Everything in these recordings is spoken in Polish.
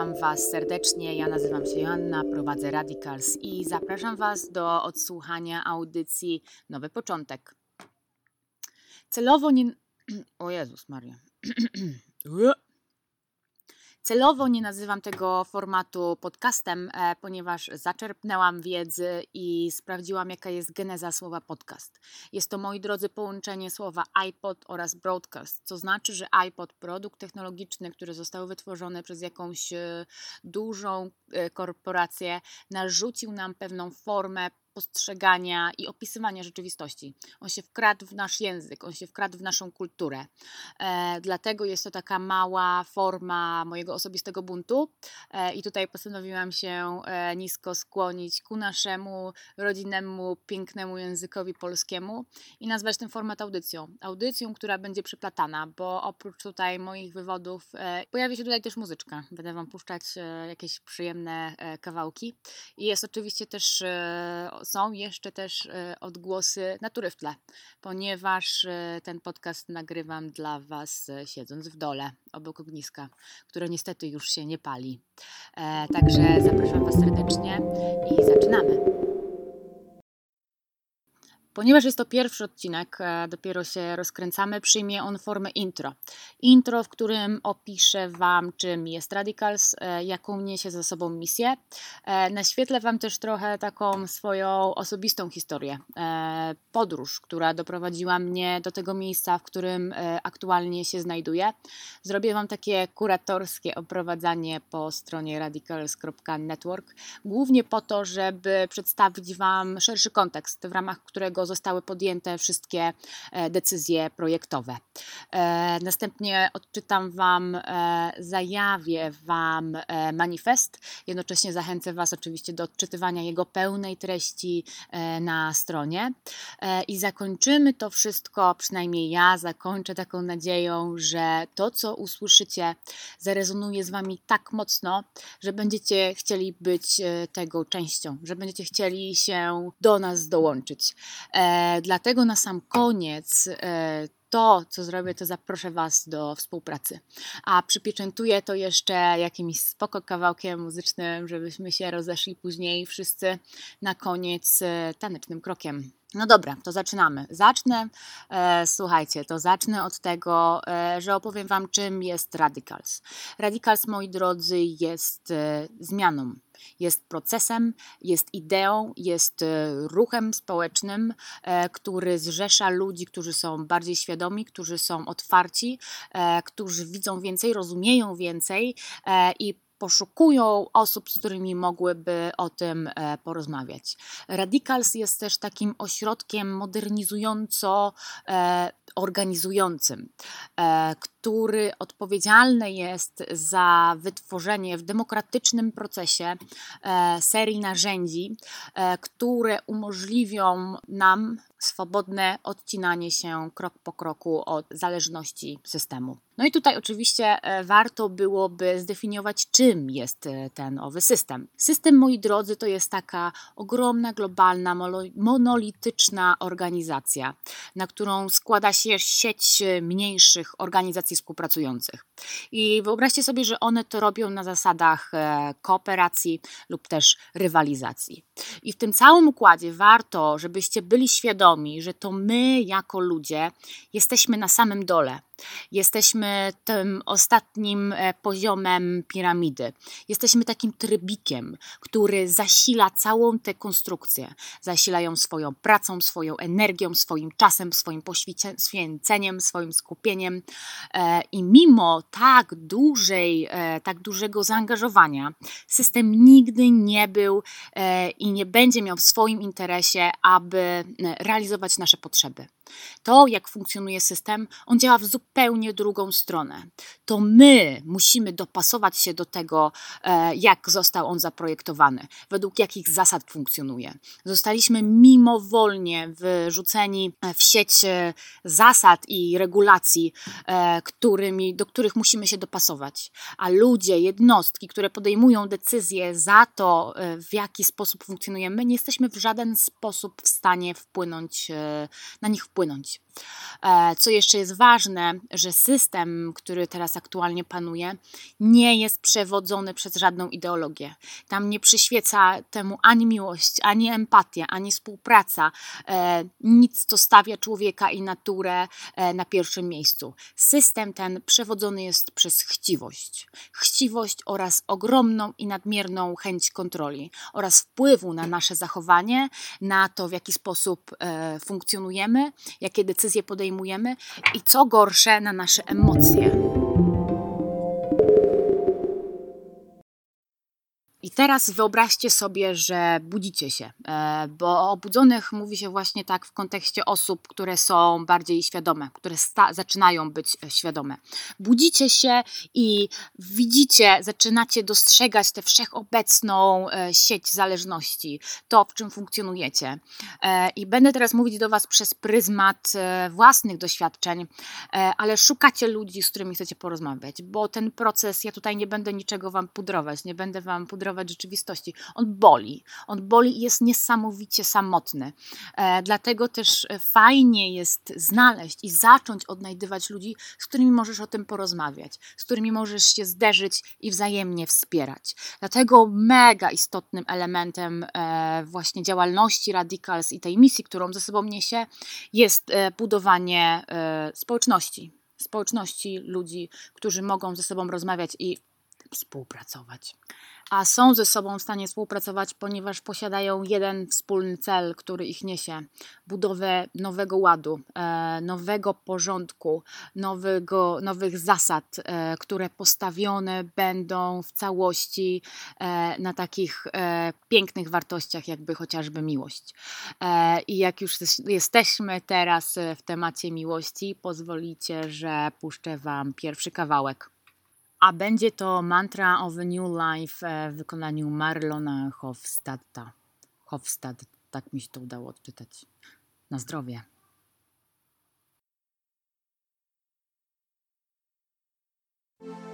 Witam Was serdecznie. Ja nazywam się Joanna, prowadzę Radicals i zapraszam Was do odsłuchania audycji Nowy Początek. Celowo nie. O Jezus Maria. Celowo nie nazywam tego formatu podcastem, e, ponieważ zaczerpnęłam wiedzy i sprawdziłam, jaka jest geneza słowa podcast. Jest to, moi drodzy, połączenie słowa iPod oraz broadcast, co znaczy, że iPod, produkt technologiczny, który został wytworzony przez jakąś e, dużą e, korporację, narzucił nam pewną formę postrzegania i opisywania rzeczywistości. On się wkradł w nasz język, on się wkradł w naszą kulturę. E, dlatego jest to taka mała forma mojego osobistego buntu e, i tutaj postanowiłam się e, nisko skłonić ku naszemu rodzinnemu, pięknemu językowi polskiemu i nazwać ten format audycją. Audycją, która będzie przeplatana, bo oprócz tutaj moich wywodów e, pojawi się tutaj też muzyczka. Będę Wam puszczać e, jakieś przyjemne e, kawałki i jest oczywiście też są jeszcze też e, odgłosy natury w tle, ponieważ e, ten podcast nagrywam dla Was e, siedząc w dole obok ogniska, które niestety już się nie pali. Także zapraszam Was serdecznie i zaczynamy. Ponieważ jest to pierwszy odcinek, e, dopiero się rozkręcamy, przyjmie on formę intro. Intro, w którym opiszę Wam, czym jest Radicals, e, jaką niesie za sobą misję. E, naświetlę Wam też trochę taką swoją osobistą historię. Podróż, która doprowadziła mnie do tego miejsca, w którym aktualnie się znajduję. Zrobię Wam takie kuratorskie oprowadzanie po stronie radicals.network, głównie po to, żeby przedstawić Wam szerszy kontekst, w ramach którego zostały podjęte wszystkie e, decyzje projektowe. E, następnie odczytam Wam, e, zajawię Wam manifest. Jednocześnie zachęcę Was oczywiście do odczytywania jego pełnej treści na stronie. I zakończymy to wszystko, przynajmniej ja zakończę taką nadzieją, że to, co usłyszycie, zarezonuje z Wami tak mocno, że będziecie chcieli być tego częścią, że będziecie chcieli się do nas dołączyć. E, dlatego na sam koniec e, to, co zrobię, to zaproszę Was do współpracy. A przypieczętuję to jeszcze jakimś spoko kawałkiem muzycznym, żebyśmy się rozeszli później wszyscy na koniec e, tanecznym krokiem. No dobra, to zaczynamy. Zacznę, e, słuchajcie, to zacznę od tego, e, że opowiem Wam, czym jest Radicals. Radicals, moi drodzy, jest e, zmianą jest procesem, jest ideą, jest e, ruchem społecznym, e, który zrzesza ludzi, którzy są bardziej świadomi, którzy są otwarci, e, którzy widzą więcej, rozumieją więcej i poszukują osób, z którymi mogłyby o tym porozmawiać. Radicals jest też takim ośrodkiem modernizująco organizującym, który odpowiedzialny jest za wytworzenie w demokratycznym procesie e, serii narzędzi, e, które umożliwią nam swobodne odcinanie się krok po kroku od zależności systemu. No i tutaj oczywiście e, warto byłoby zdefiniować, czym jest ten owy system. System, moi drodzy, to jest taka ogromna, globalna, monolityczna organizacja, na którą składa się sieć mniejszych organizacji współpracujących. I wyobraźcie sobie, że one to robią na zasadach e, kooperacji lub też rywalizacji. I w tym całym układzie warto, żebyście byli świadomi, że to my jako ludzie jesteśmy na samym dole Jesteśmy tym ostatnim e, poziomem piramidy. Jesteśmy takim trybikiem, który zasila całą tę konstrukcję. Zasila ją swoją pracą, swoją energią, swoim czasem, swoim poświęceniem, swoim skupieniem. E, I mimo tak dużej, e, tak dużego zaangażowania, system nigdy nie był i nie będzie miał w swoim interesie, aby realizować nasze potrzeby. To, jak funkcjonuje system, on działa w zupełnie drugą stronę. To my musimy dopasować się do tego, e, jak został on zaprojektowany, według jakich zasad funkcjonuje. Zostaliśmy mimowolnie wyrzuceni w sieć e, zasad i regulacji, e, którymi, do których musimy się dopasować. A ludzie, jednostki, które podejmują decyzje za to, w jaki sposób funkcjonujemy, nie jesteśmy w żaden sposób w stanie wpłynąć na nich wpłynąć. E, co jeszcze jest ważne, że system, który teraz aktualnie panuje, nie jest przewodzony przez żadną ideologię. Tam nie przyświeca temu ani miłość, ani empatia, ani współpraca, e, nic, co stawia człowieka i naturę e, na pierwszym miejscu. System ten przewodzony jest przez chciwość. Chciwość oraz ogromną i nadmierną chęć kontroli oraz wpływu na nasze zachowanie, na to, w jaki sposób funkcjonujemy, jakie decyzje podejmujemy podejmujemy i co gorsze na nasze emocje. I teraz wyobraźcie sobie, że budzicie się, e, bo o budzonych mówi się właśnie tak w kontekście osób, które są bardziej świadome, które zaczynają być e, świadome. Budzicie się i widzicie, zaczynacie dostrzegać tę wszechobecną e, sieć zależności, to w czym funkcjonujecie. I będę teraz mówić do Was przez pryzmat własnych doświadczeń, ale szukacie ludzi, z którymi chcecie porozmawiać, bo ten proces, ja tutaj nie będę niczego Wam pudrować, nie będę Wam pudrować rzeczywistości. On boli. On boli i jest niesamowicie samotny. E, dlatego też fajnie jest znaleźć i zacząć odnajdywać ludzi, z którymi możesz o tym porozmawiać, z którymi możesz się zderzyć i wzajemnie wspierać. Dlatego mega istotnym elementem e, właśnie działalności Radicals i tej misji, którą ze sobą niesie, jest e, budowanie e, społeczności. Społeczności ludzi, którzy mogą ze sobą rozmawiać i współpracować a są ze sobą w stanie współpracować, ponieważ posiadają jeden wspólny cel, który ich niesie budowę nowego ładu, e, nowego porządku, nowego, nowych zasad, e, które postawione będą w całości e, na takich pięknych wartościach, jakby chociażby miłość. I jak już jesteśmy teraz w temacie miłości, pozwolicie, że puszczę Wam pierwszy kawałek. A będzie to Mantra of a New Life e, w wykonaniu Marlona Hofstadta. Hofstad, tak mi się to udało odczytać. Na zdrowie. Be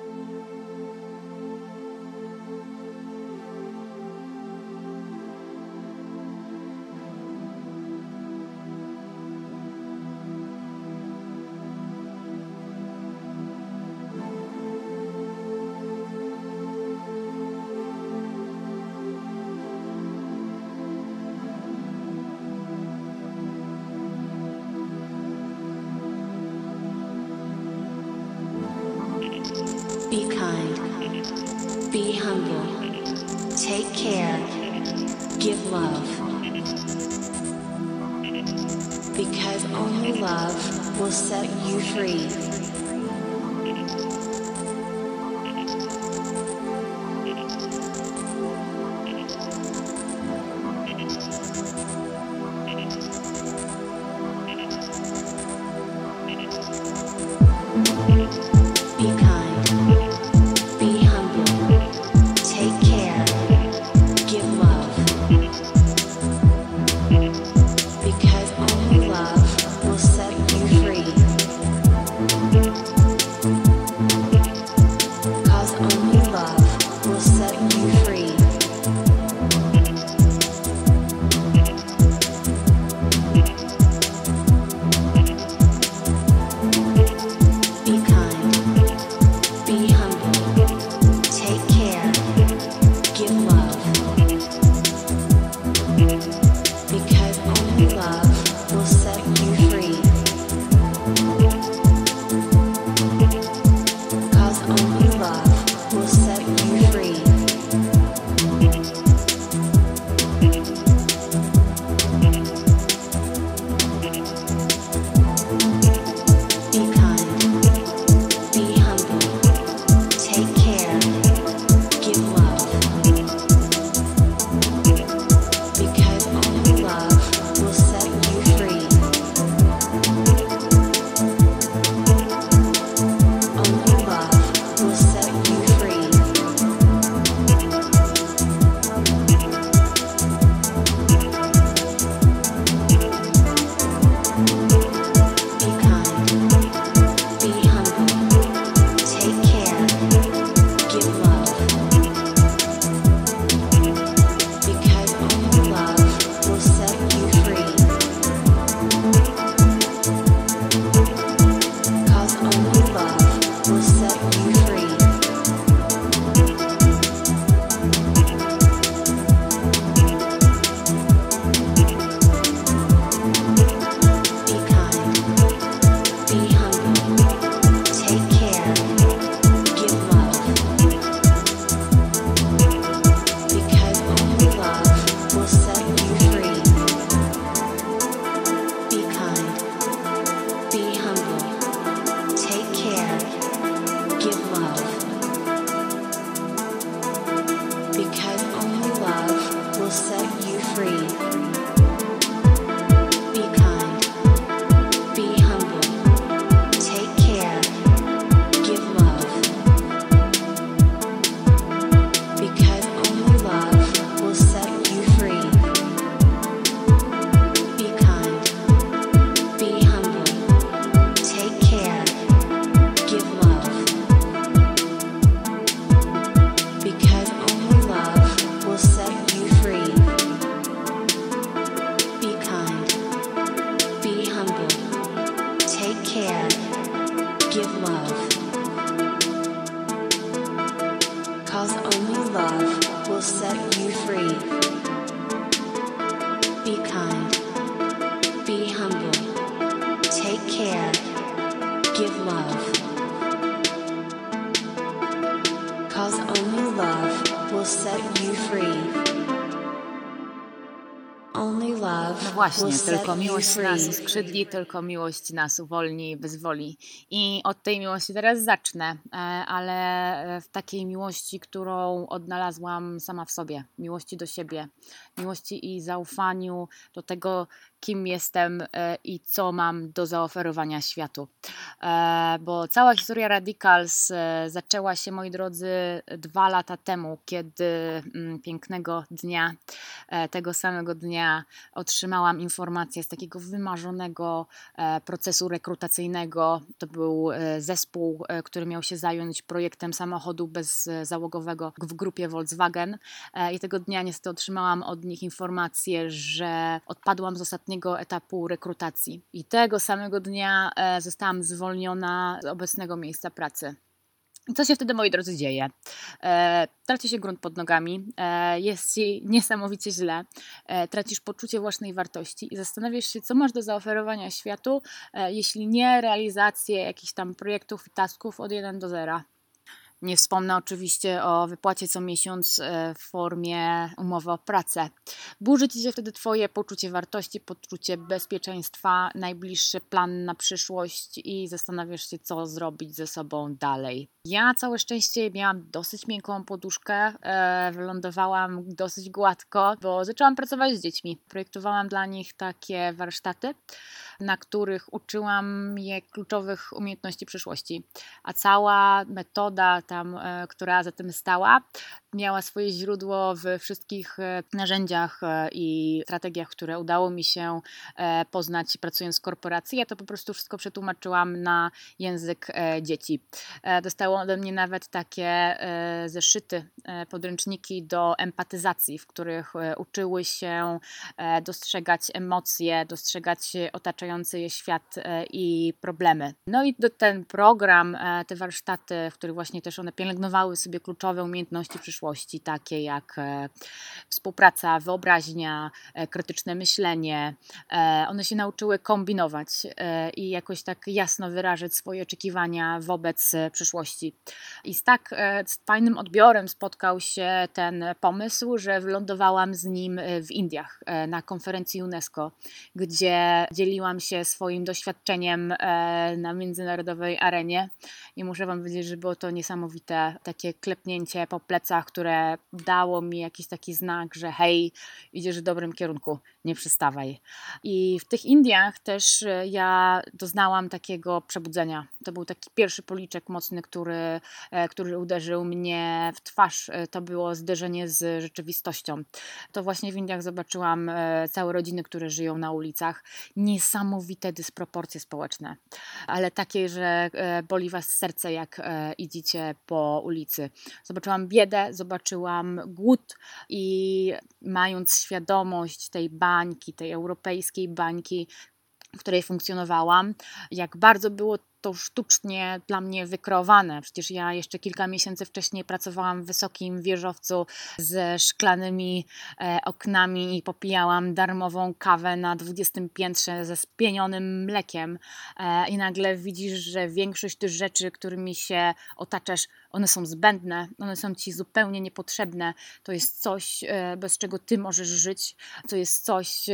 właśnie, tylko miłość nas uskrzydli, tylko miłość nas uwolni i wyzwoli. I od tej miłości teraz zacznę, e, ale e, w takiej miłości, którą odnalazłam sama w sobie. Miłości do siebie, miłości i zaufaniu do tego, kim jestem e, i co mam do zaoferowania światu. Bo cała historia Radicals zaczęła się, moi drodzy, dwa lata temu, kiedy mm, pięknego dnia, tego samego dnia otrzymałam informację z takiego wymarzonego procesu rekrutacyjnego. To był zespół, który miał się zająć projektem samochodu bezzałogowego w grupie Volkswagen. I tego dnia niestety otrzymałam od nich informację, że odpadłam z ostatniego etapu rekrutacji. I tego samego dnia e, zostałam zwolniona z obecnego miejsca pracy. Co się wtedy, moi drodzy, dzieje? E, traci się grunt pod nogami, e, jest ci niesamowicie źle, e, tracisz poczucie własnej wartości i zastanawiasz się, co masz do zaoferowania światu, e, jeśli nie realizację jakichś tam projektów i tasków od 1 do 0. Nie wspomnę oczywiście o wypłacie co miesiąc e, w formie umowy o pracę. Burzy ci się wtedy Twoje poczucie wartości, poczucie bezpieczeństwa, najbliższy plan na przyszłość i zastanawiasz się, co zrobić ze sobą dalej. Ja całe szczęście miałam dosyć miękką poduszkę, e, wylądowałam dosyć gładko, bo zaczęłam pracować z dziećmi. Projektowałam dla nich takie warsztaty na których uczyłam je kluczowych umiejętności przyszłości. A cała metoda tam, e, która za tym stała, miała swoje źródło w wszystkich e, narzędziach e, i strategiach, które udało mi się poznać pracując w korporacji. Ja to po prostu wszystko przetłumaczyłam na język dzieci. Dostało ode mnie nawet takie zeszyty, podręczniki do empatyzacji, w których uczyły się dostrzegać emocje, dostrzegać otaczające otaczający je świat e, i problemy. No i ten program, e, te warsztaty, w których właśnie też one pielęgnowały sobie kluczowe umiejętności przyszłości, takie jak e, współpraca, wyobraźnia, krytyczne myślenie. One się nauczyły kombinować i jakoś tak jasno wyrażać swoje oczekiwania wobec przyszłości. I z tak z fajnym odbiorem spotkał się ten pomysł, że wylądowałam z nim w Indiach na konferencji UNESCO, gdzie dzieliłam się swoim doświadczeniem e, na międzynarodowej arenie i muszę Wam powiedzieć, że było to niesamowite takie klepnięcie po plecach, które dało mi jakiś taki znak, że hej, idziesz w dobrym kierunku, nie przystawaj. I w tych Indiach też e, ja doznałam takiego przebudzenia. To był taki pierwszy policzek mocny, który, e, który uderzył mnie w twarz. To było zderzenie z rzeczywistością. To właśnie w Indiach zobaczyłam całe rodziny, które żyją na ulicach. Niesamowite niesamowite dysproporcje społeczne, ale takie, że e, boli was serce, jak e, idziecie po ulicy. Zobaczyłam biedę, zobaczyłam głód i mając świadomość tej bańki, tej europejskiej bańki, w której funkcjonowałam, jak bardzo było to sztucznie dla mnie wykreowane. Przecież ja jeszcze kilka miesięcy wcześniej pracowałam w wysokim wieżowcu ze szklanymi e, oknami i popijałam darmową kawę na 20 piętrze ze spienionym mlekiem. E, I nagle widzisz, że większość tych rzeczy, którymi się otaczasz, one są zbędne, one są ci zupełnie niepotrzebne. To jest coś, e, bez czego ty możesz żyć, to jest coś.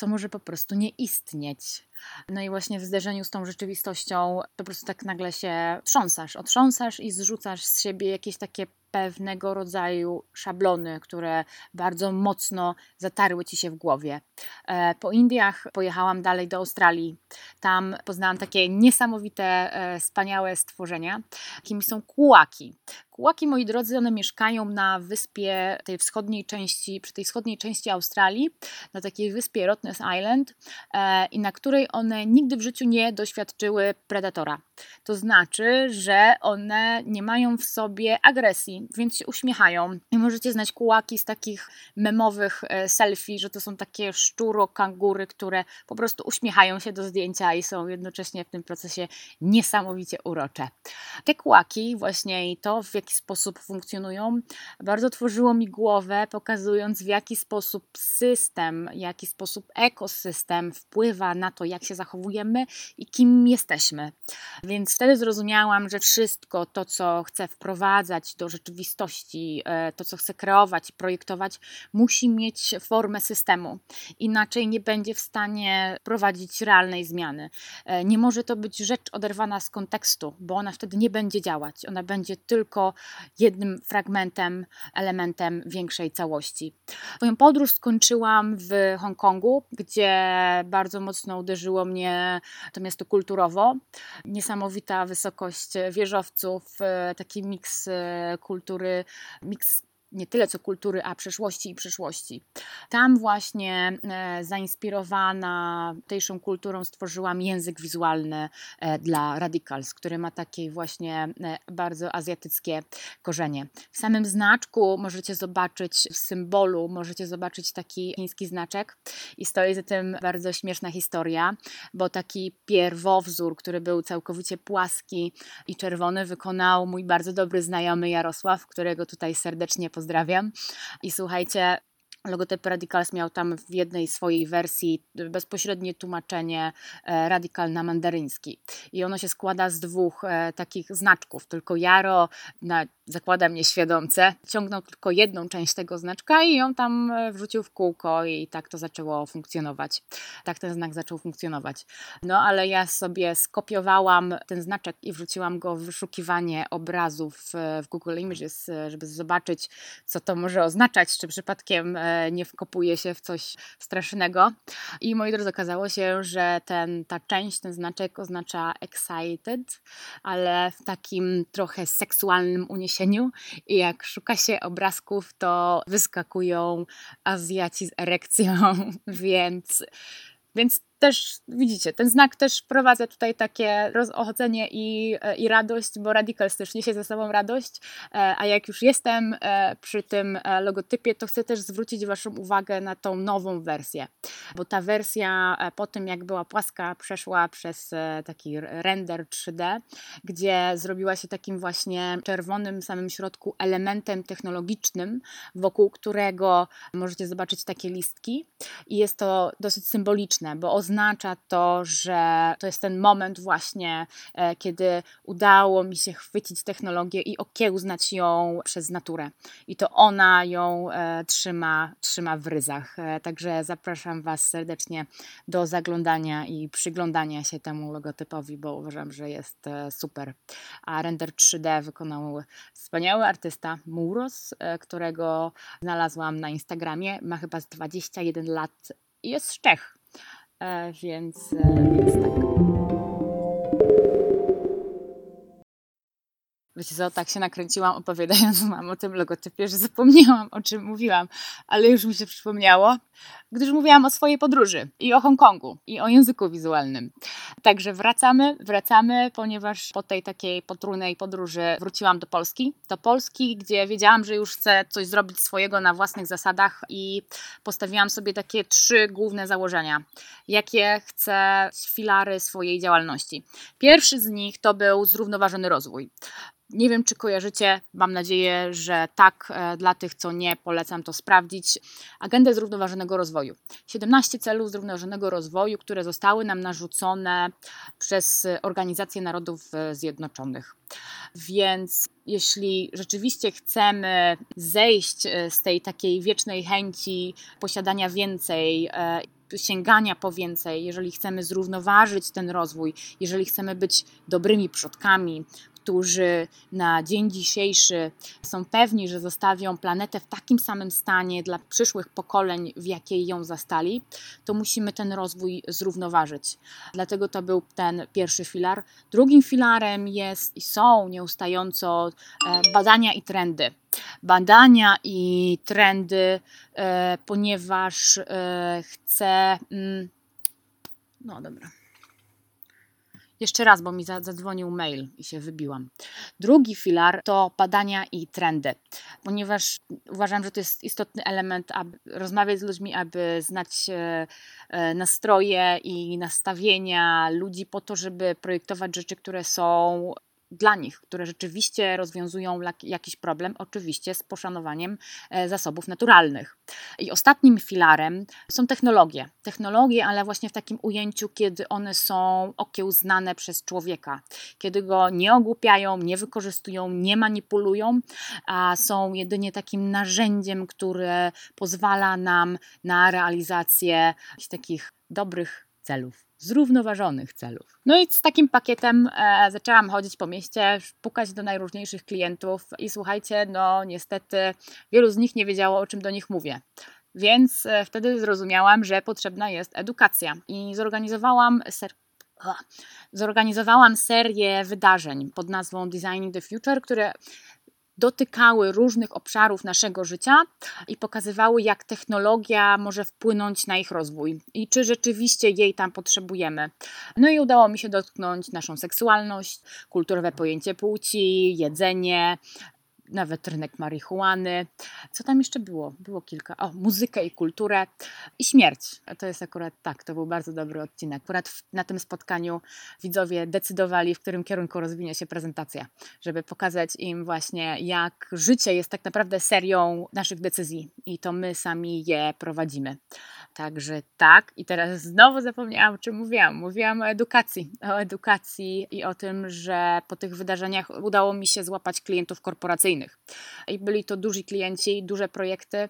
Co może po prostu nie istnieć. No i właśnie w zderzeniu z tą rzeczywistością po prostu tak nagle się trząsasz, otrząsasz i zrzucasz z siebie jakieś takie pewnego rodzaju szablony, które bardzo mocno zatarły ci się w głowie. E, po Indiach pojechałam dalej do Australii. Tam poznałam takie niesamowite, e, wspaniałe stworzenia, jakimi są kułaki. Kułaki, moi drodzy, one mieszkają na wyspie tej wschodniej części, przy tej wschodniej części Australii, na takiej wyspie Rottnest Island e, i na której one nigdy w życiu nie doświadczyły predatora. To znaczy, że one nie mają w sobie agresji, więc się uśmiechają. I możecie znać kułaki z takich memowych e, selfie, że to są takie szczuro kangury, które po prostu uśmiechają się do zdjęcia i są jednocześnie w tym procesie niesamowicie urocze. Te kułaki, właśnie i to, w jaki sposób funkcjonują, bardzo tworzyło mi głowę, pokazując w jaki sposób system, jaki sposób ekosystem wpływa na to, jak się zachowujemy i kim jesteśmy. Więc wtedy zrozumiałam, że wszystko to, co chcę wprowadzać do rzeczywistości, e, to, co chcę kreować projektować, musi mieć formę systemu. Inaczej nie będzie w stanie prowadzić realnej zmiany. E, nie może to być rzecz oderwana z kontekstu, bo ona wtedy nie będzie działać. Ona będzie tylko jednym fragmentem, elementem większej całości. Moją podróż skończyłam w Hongkongu, gdzie bardzo mocno uderzyło mnie to miasto kulturowo. Niesamowita wysokość wieżowców, e, taki miks e, kultury, miks nie tyle co kultury, a przeszłości i przyszłości. Tam właśnie e, zainspirowana tejszą kulturą stworzyłam język wizualny e, dla Radicals, który ma takie właśnie e, bardzo azjatyckie korzenie. W samym znaczku możecie zobaczyć, w symbolu możecie zobaczyć taki chiński znaczek i stoi za tym bardzo śmieszna historia, bo taki pierwowzór, który był całkowicie płaski i czerwony, wykonał mój bardzo dobry znajomy Jarosław, którego tutaj serdecznie pozdrawiam pozdrawiam. I słuchajcie, Logotyp Radicals miał tam w jednej swojej wersji bezpośrednie tłumaczenie e, radikal na mandaryński. I ono się składa z dwóch e, takich znaczków. Tylko Jaro na zakładam nieświadomce, ciągnął tylko jedną część tego znaczka i ją tam e, wrzucił w kółko i tak to zaczęło funkcjonować. Tak ten znak zaczął funkcjonować. No ale ja sobie skopiowałam ten znaczek i wrzuciłam go w wyszukiwanie obrazów w Google Images, żeby zobaczyć, co to może oznaczać, czy przypadkiem nie wkopuje się w coś strasznego. I moi drodzy, okazało się, że ten, ta część, ten znaczek oznacza excited, ale w takim trochę seksualnym uniesieniu. I jak szuka się obrazków, to wyskakują Azjaci z erekcją, więc więc też widzicie, ten znak też wprowadza tutaj takie rozochodzenie i, i radość, bo Radicals też niesie ze sobą radość, e, a jak już jestem e, przy tym e, logotypie, to chcę też zwrócić Waszą uwagę na tą nową wersję, bo ta wersja po tym jak była płaska przeszła przez taki render 3D, gdzie zrobiła się takim właśnie czerwonym samym środku elementem technologicznym, wokół którego możecie zobaczyć takie listki. I jest to dosyć symboliczne, bo oznacza to, że to jest ten moment właśnie, e, kiedy udało mi się chwycić technologię i okiełznać ją przez naturę. I to ona ją e, trzyma, trzyma w ryzach. E, także zapraszam Was serdecznie do zaglądania i przyglądania się temu logotypowi, bo uważam, że jest super. A render 3D wykonał wspaniały artysta Muros, którego znalazłam na Instagramie. Ma chyba z 21 lat i jest z Czech. E, więc, e, więc tak. Wiecie co, tak się nakręciłam opowiadając Wam o tym logotypie, że zapomniałam o czym mówiłam, ale już mi się przypomniało, gdyż mówiłam o swojej podróży i o Hongkongu i o języku wizualnym. Także wracamy, wracamy, ponieważ po tej takiej potrójnej podróży wróciłam do Polski. Do Polski, gdzie wiedziałam, że już chcę coś zrobić swojego na własnych zasadach i postawiłam sobie takie trzy główne założenia, jakie chcę filary swojej działalności. Pierwszy z nich to był zrównoważony rozwój. Nie wiem, czy kojarzycie, mam nadzieję, że tak. E, dla tych, co nie, polecam to sprawdzić. Agendę zrównoważonego rozwoju. 17 celów zrównoważonego rozwoju, które zostały nam narzucone przez Organizację Narodów Zjednoczonych. Więc jeśli rzeczywiście chcemy zejść e, z tej takiej wiecznej chęci posiadania więcej, e, sięgania po więcej, jeżeli chcemy zrównoważyć ten rozwój, jeżeli chcemy być dobrymi przodkami, którzy na dzień dzisiejszy są pewni, że zostawią planetę w takim samym stanie dla przyszłych pokoleń, w jakiej ją zastali, to musimy ten rozwój zrównoważyć. Dlatego to był ten pierwszy filar. Drugim filarem jest i są nieustająco e, badania i trendy. Badania i trendy, e, ponieważ e, chcę. Mm, no dobra. Jeszcze raz, bo mi zadzwonił mail i się wybiłam. Drugi filar to badania i trendy, ponieważ uważam, że to jest istotny element, aby rozmawiać z ludźmi, aby znać e, nastroje i nastawienia ludzi po to, żeby projektować rzeczy, które są dla nich, które rzeczywiście rozwiązują jakiś problem, oczywiście z poszanowaniem e, zasobów naturalnych. I ostatnim filarem są technologie. Technologie, ale właśnie w takim ujęciu, kiedy one są okiełznane przez człowieka, kiedy go nie ogłupiają, nie wykorzystują, nie manipulują, a są jedynie takim narzędziem, które pozwala nam na realizację takich dobrych celów zrównoważonych celów. No i z takim pakietem e, zaczęłam chodzić po mieście, pukać do najróżniejszych klientów i słuchajcie, no niestety wielu z nich nie wiedziało, o czym do nich mówię. Więc e, wtedy zrozumiałam, że potrzebna jest edukacja i zorganizowałam ser zorganizowałam serię wydarzeń pod nazwą Designing the Future, które dotykały różnych obszarów naszego życia i pokazywały, jak technologia może wpłynąć na ich rozwój i czy rzeczywiście jej tam potrzebujemy. No i udało mi się dotknąć naszą seksualność, kulturowe pojęcie płci, jedzenie, nawet rynek marihuany. Co tam jeszcze było? Było kilka. O, muzykę i kulturę i śmierć. To jest akurat tak, to był bardzo dobry odcinek. Akurat na tym spotkaniu widzowie decydowali, w którym kierunku rozwinie się prezentacja, żeby pokazać im właśnie, jak życie jest tak naprawdę serią naszych decyzji i to my sami je prowadzimy. Także tak, i teraz znowu zapomniałam, o czym mówiłam. Mówiłam o edukacji, o edukacji i o tym, że po tych wydarzeniach udało mi się złapać klientów korporacyjnych. I byli to duzi klienci, duże projekty.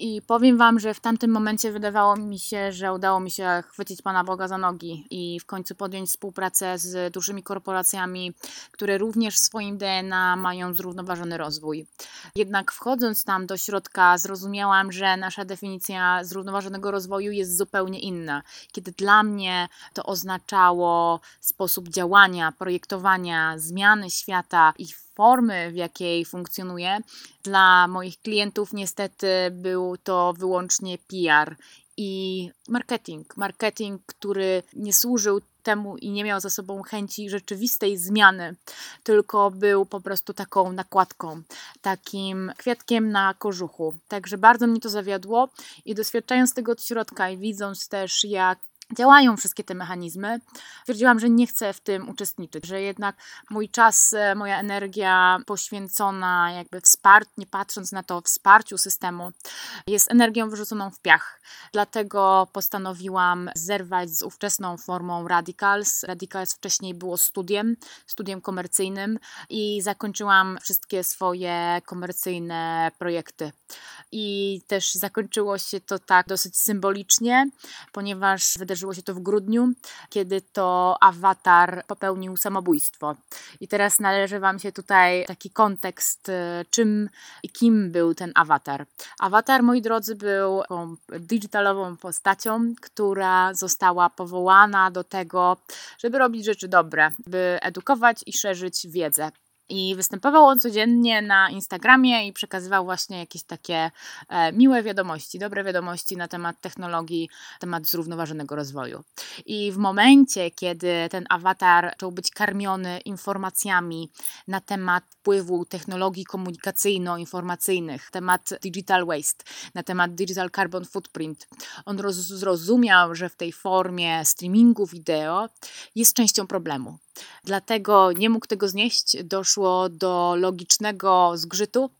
I powiem Wam, że w tamtym momencie wydawało mi się, że udało mi się chwycić Pana Boga za nogi i w końcu podjąć współpracę z dużymi korporacjami, które również w swoim DNA mają zrównoważony rozwój. Jednak wchodząc tam do środka, zrozumiałam, że nasza definicja zrównoważonego rozwoju jest zupełnie inna. Kiedy dla mnie to oznaczało sposób działania, projektowania, zmiany świata i formy, w jakiej funkcjonuje, dla moich klientów niestety był to wyłącznie PR i marketing. Marketing, który nie służył temu i nie miał za sobą chęci rzeczywistej zmiany, tylko był po prostu taką nakładką, takim kwiatkiem na kożuchu. Także bardzo mnie to zawiodło i doświadczając tego od środka i widząc też, jak działają wszystkie te mechanizmy, stwierdziłam, że nie chcę w tym uczestniczyć, że jednak mój czas, e, moja energia poświęcona jakby wsparciu, nie patrząc na to wsparciu systemu, jest energią wyrzuconą w piach. Dlatego postanowiłam zerwać z ówczesną formą Radicals. Radicals wcześniej było studiem, studiem komercyjnym i zakończyłam wszystkie swoje komercyjne projekty. I też zakończyło się to tak dosyć symbolicznie, ponieważ wydarzyło wydarzyło się to w grudniu, kiedy to awatar popełnił samobójstwo. I teraz należy Wam się tutaj taki kontekst, y, czym i kim był ten awatar. Awatar, moi drodzy, był taką digitalową postacią, która została powołana do tego, żeby robić rzeczy dobre, by edukować i szerzyć wiedzę. I występował on codziennie na Instagramie i przekazywał właśnie jakieś takie e, miłe wiadomości, dobre wiadomości na temat technologii, temat zrównoważonego rozwoju. I w momencie, kiedy ten awatar zaczął być karmiony informacjami na temat wpływu technologii komunikacyjno-informacyjnych, temat digital waste, na temat digital carbon footprint, on zrozumiał, że w tej formie streamingu wideo jest częścią problemu Dlatego nie mógł tego znieść, doszło do logicznego zgrzytu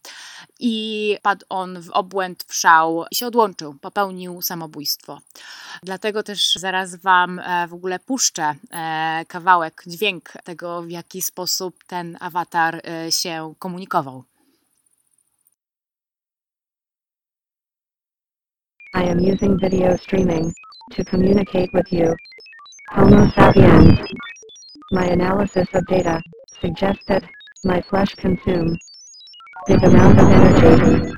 i padł on w obłęd, w szał i się odłączył, popełnił samobójstwo. Dlatego też zaraz Wam e, w ogóle puszczę e, kawałek, dźwięk tego, w jaki sposób ten awatar e, się komunikował. I am using video streaming to communicate with you. Homo sapiens. My analysis of data suggests that my flesh consumes big amount of energy.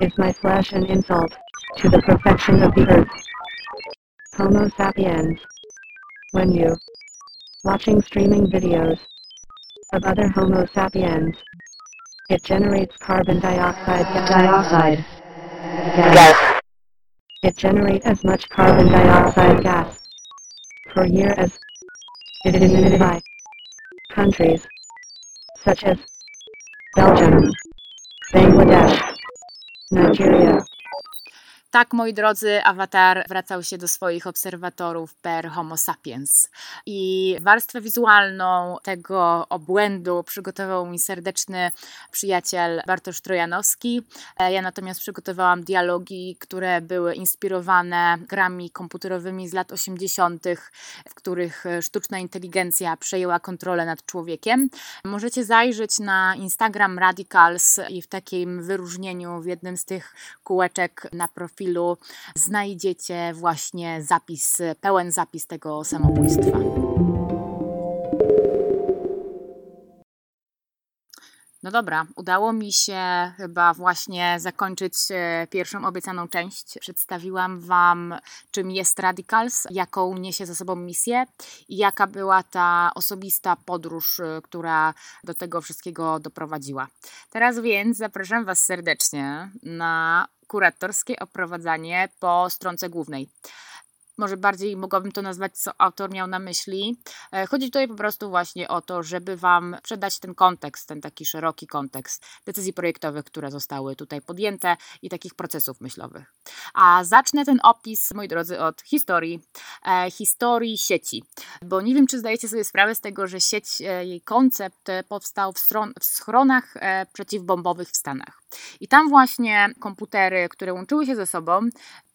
Is my flesh an insult to the perfection of the earth? Homo sapiens. When you watching streaming videos of other Homo sapiens, it generates carbon dioxide dioxide gas. It generates as much carbon dioxide gas per year as It is edited by countries such as Belgium, Bangladesh, Nigeria, Tak, moi drodzy, awatar wracał się do swoich obserwatorów per Homo sapiens. I warstwę wizualną tego obłędu przygotował mi serdeczny przyjaciel Bartosz Trojanowski. E, Ja natomiast przygotowałam dialogi, które były inspirowane grami komputerowymi z lat 80., w których e, sztuczna inteligencja przejęła kontrolę nad człowiekiem. Możecie zajrzeć na Instagram Radicals i w takim wyróżnieniu w jednym z tych kółeczek na profilu znajdziecie właśnie zapis, pełen zapis tego samobójstwa. No dobra, udało mi się chyba właśnie zakończyć e, pierwszą obiecaną część. Przedstawiłam Wam, czym jest Radicals, jaką niesie ze sobą misję i jaka była ta osobista podróż, e, która do tego wszystkiego doprowadziła. Teraz więc zapraszam Was serdecznie na kuratorskie oprowadzanie po stronce głównej może bardziej mogłabym to nazwać, co autor miał na myśli. E, Chodzi tutaj po prostu właśnie o to, żeby Wam przedać ten kontekst, ten taki szeroki kontekst decyzji projektowych, które zostały tutaj podjęte i takich procesów myślowych. A zacznę ten opis, moi drodzy, od historii, e, historii sieci, bo nie wiem, czy zdajecie sobie sprawę z tego, że sieć, e, jej koncept powstał w, stron, w schronach e, przeciwbombowych w Stanach. I tam właśnie komputery, które łączyły się ze sobą,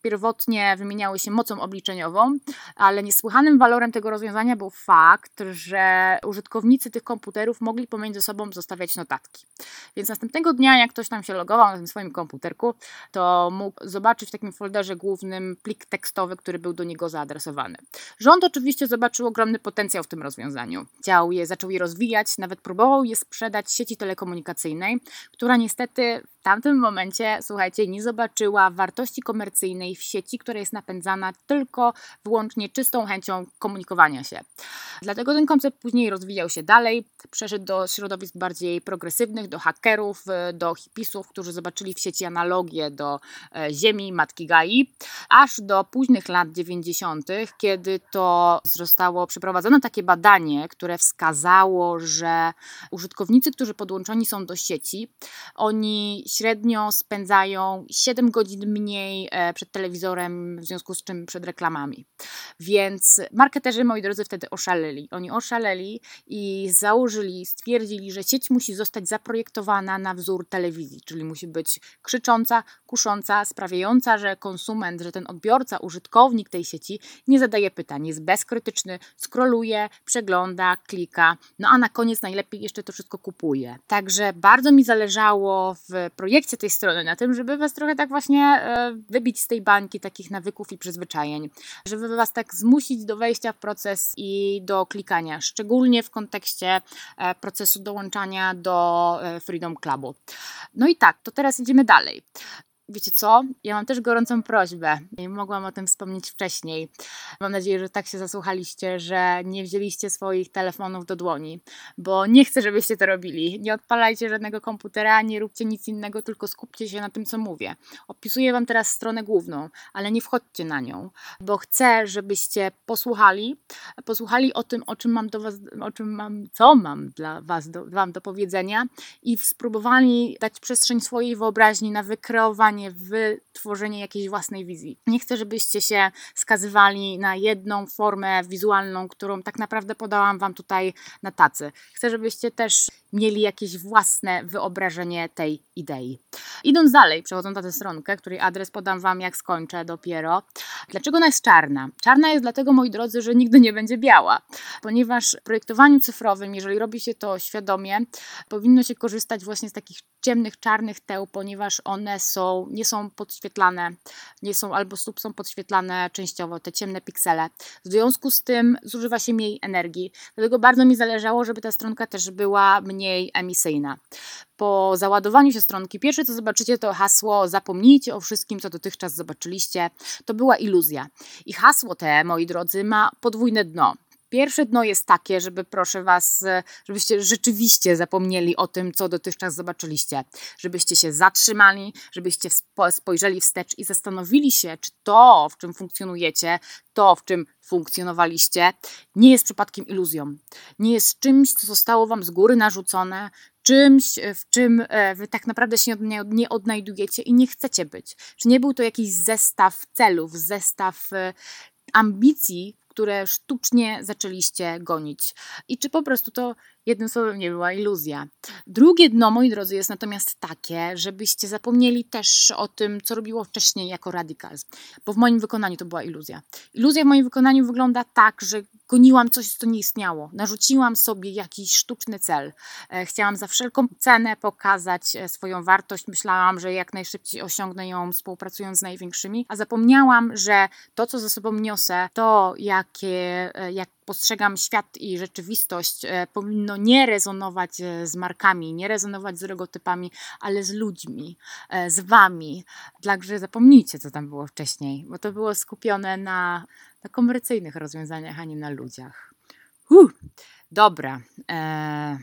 pierwotnie wymieniały się mocą obliczeniową, ale niesłychanym walorem tego rozwiązania był fakt, że użytkownicy tych komputerów mogli pomiędzy sobą zostawiać notatki. Więc następnego dnia, jak ktoś tam się logował na tym swoim komputerku, to mógł zobaczyć w takim folderze głównym plik tekstowy, który był do niego zaadresowany. Rząd oczywiście zobaczył ogromny potencjał w tym rozwiązaniu. Chciał je, zaczął je rozwijać, nawet próbował je sprzedać sieci telekomunikacyjnej, która niestety w tamtym momencie, słuchajcie, nie zobaczyła wartości komercyjnej w sieci, która jest napędzana tylko wyłącznie czystą chęcią komunikowania się. Dlatego ten koncept później rozwijał się dalej, przeszedł do środowisk bardziej progresywnych, do hakerów, do hipisów, którzy zobaczyli w sieci analogię do e, Ziemi, Matki Gai, aż do późnych lat 90., kiedy to zostało przeprowadzone takie badanie, które wskazało, że użytkownicy, którzy podłączeni są do sieci, oni średnio spędzają 7 godzin mniej e, przed telewizorem, w związku z czym przed reklamami. Więc marketerzy, moi drodzy, wtedy oszaleli. Oni oszaleli i założyli, stwierdzili, że sieć musi zostać zaprojektowana na wzór telewizji, czyli musi być krzycząca, kusząca, sprawiająca, że konsument, że ten odbiorca, użytkownik tej sieci nie zadaje pytań, jest bezkrytyczny, skroluje, przegląda, klika, no a na koniec najlepiej jeszcze to wszystko kupuje. Także bardzo mi zależało w projekcie tej strony na tym, żeby Was trochę tak właśnie e, wybić z tej bańki takich nawyków i przyzwyczajeń, żeby Was tak zmusić do wejścia w proces i do klikania, szczególnie w kontekście e, procesu dołączania do e, Freedom Clubu. No i tak, to teraz idziemy dalej. Wiecie co? Ja mam też gorącą prośbę. Mogłam o tym wspomnieć wcześniej. Mam nadzieję, że tak się zasłuchaliście, że nie wzięliście swoich telefonów do dłoni, bo nie chcę, żebyście to robili. Nie odpalajcie żadnego komputera, nie róbcie nic innego, tylko skupcie się na tym, co mówię. Opisuję Wam teraz stronę główną, ale nie wchodźcie na nią, bo chcę, żebyście posłuchali, posłuchali o tym, o czym mam do Was, o czym mam, co mam dla Was, do, Wam do powiedzenia i spróbowali dać przestrzeń swojej wyobraźni na wykreowanie, wytworzenie jakiejś własnej wizji. Nie chcę, żebyście się skazywali na jedną formę wizualną, którą tak naprawdę podałam Wam tutaj na tacy. Chcę, żebyście też mieli jakieś własne wyobrażenie tej idei. Idąc dalej, przechodząc na tę stronkę, której adres podam Wam, jak skończę dopiero. Dlaczego ona jest czarna? Czarna jest dlatego, moi drodzy, że nigdy nie będzie biała, ponieważ w projektowaniu cyfrowym, jeżeli robi się to świadomie, powinno się korzystać właśnie z takich ciemnych, czarnych teł, ponieważ one są, nie są podświetlane, nie są albo stóp są podświetlane częściowo, te ciemne piksele. W związku z tym zużywa się mniej energii. Dlatego bardzo mi zależało, żeby ta stronka też była mniej emisyjna. Po załadowaniu się stronki, pierwsze co zobaczycie to hasło zapomnijcie o wszystkim, co dotychczas zobaczyliście. To była iluzja. I hasło te, moi drodzy, ma podwójne dno. Pierwsze dno jest takie, żeby proszę Was, e, żebyście rzeczywiście zapomnieli o tym, co dotychczas zobaczyliście. Żebyście się zatrzymali, żebyście spojrzeli wstecz i zastanowili się, czy to, w czym funkcjonujecie, to, w czym funkcjonowaliście, nie jest przypadkiem iluzją. Nie jest czymś, co zostało Wam z góry narzucone, czymś, e, w czym e, Wy tak naprawdę się nie odnajdujecie i nie chcecie być. Czy nie był to jakiś zestaw celów, zestaw ambicji, które sztucznie zaczęliście gonić. I czy po prostu to jednym słowem nie była iluzja. Drugie dno, moi drodzy, jest natomiast takie, żebyście zapomnieli też o tym, co robiło wcześniej jako radicals, bo w moim wykonaniu to była iluzja. Iluzja w moim wykonaniu wygląda tak, że goniłam coś, co nie istniało. Narzuciłam sobie jakiś sztuczny cel. E, chciałam za wszelką cenę pokazać e, swoją wartość. Myślałam, że jak najszybciej osiągnę ją współpracując z największymi, a zapomniałam, że to, co ze sobą niosę, to jakie, e, jak postrzegam świat i rzeczywistość, powinno nie rezonować z markami, nie rezonować z logotypami, ale z ludźmi, z wami. Także zapomnijcie, co tam było wcześniej, bo to było skupione na na komercyjnych rozwiązaniach, a nie na ludziach. Uh, dobra. Eee,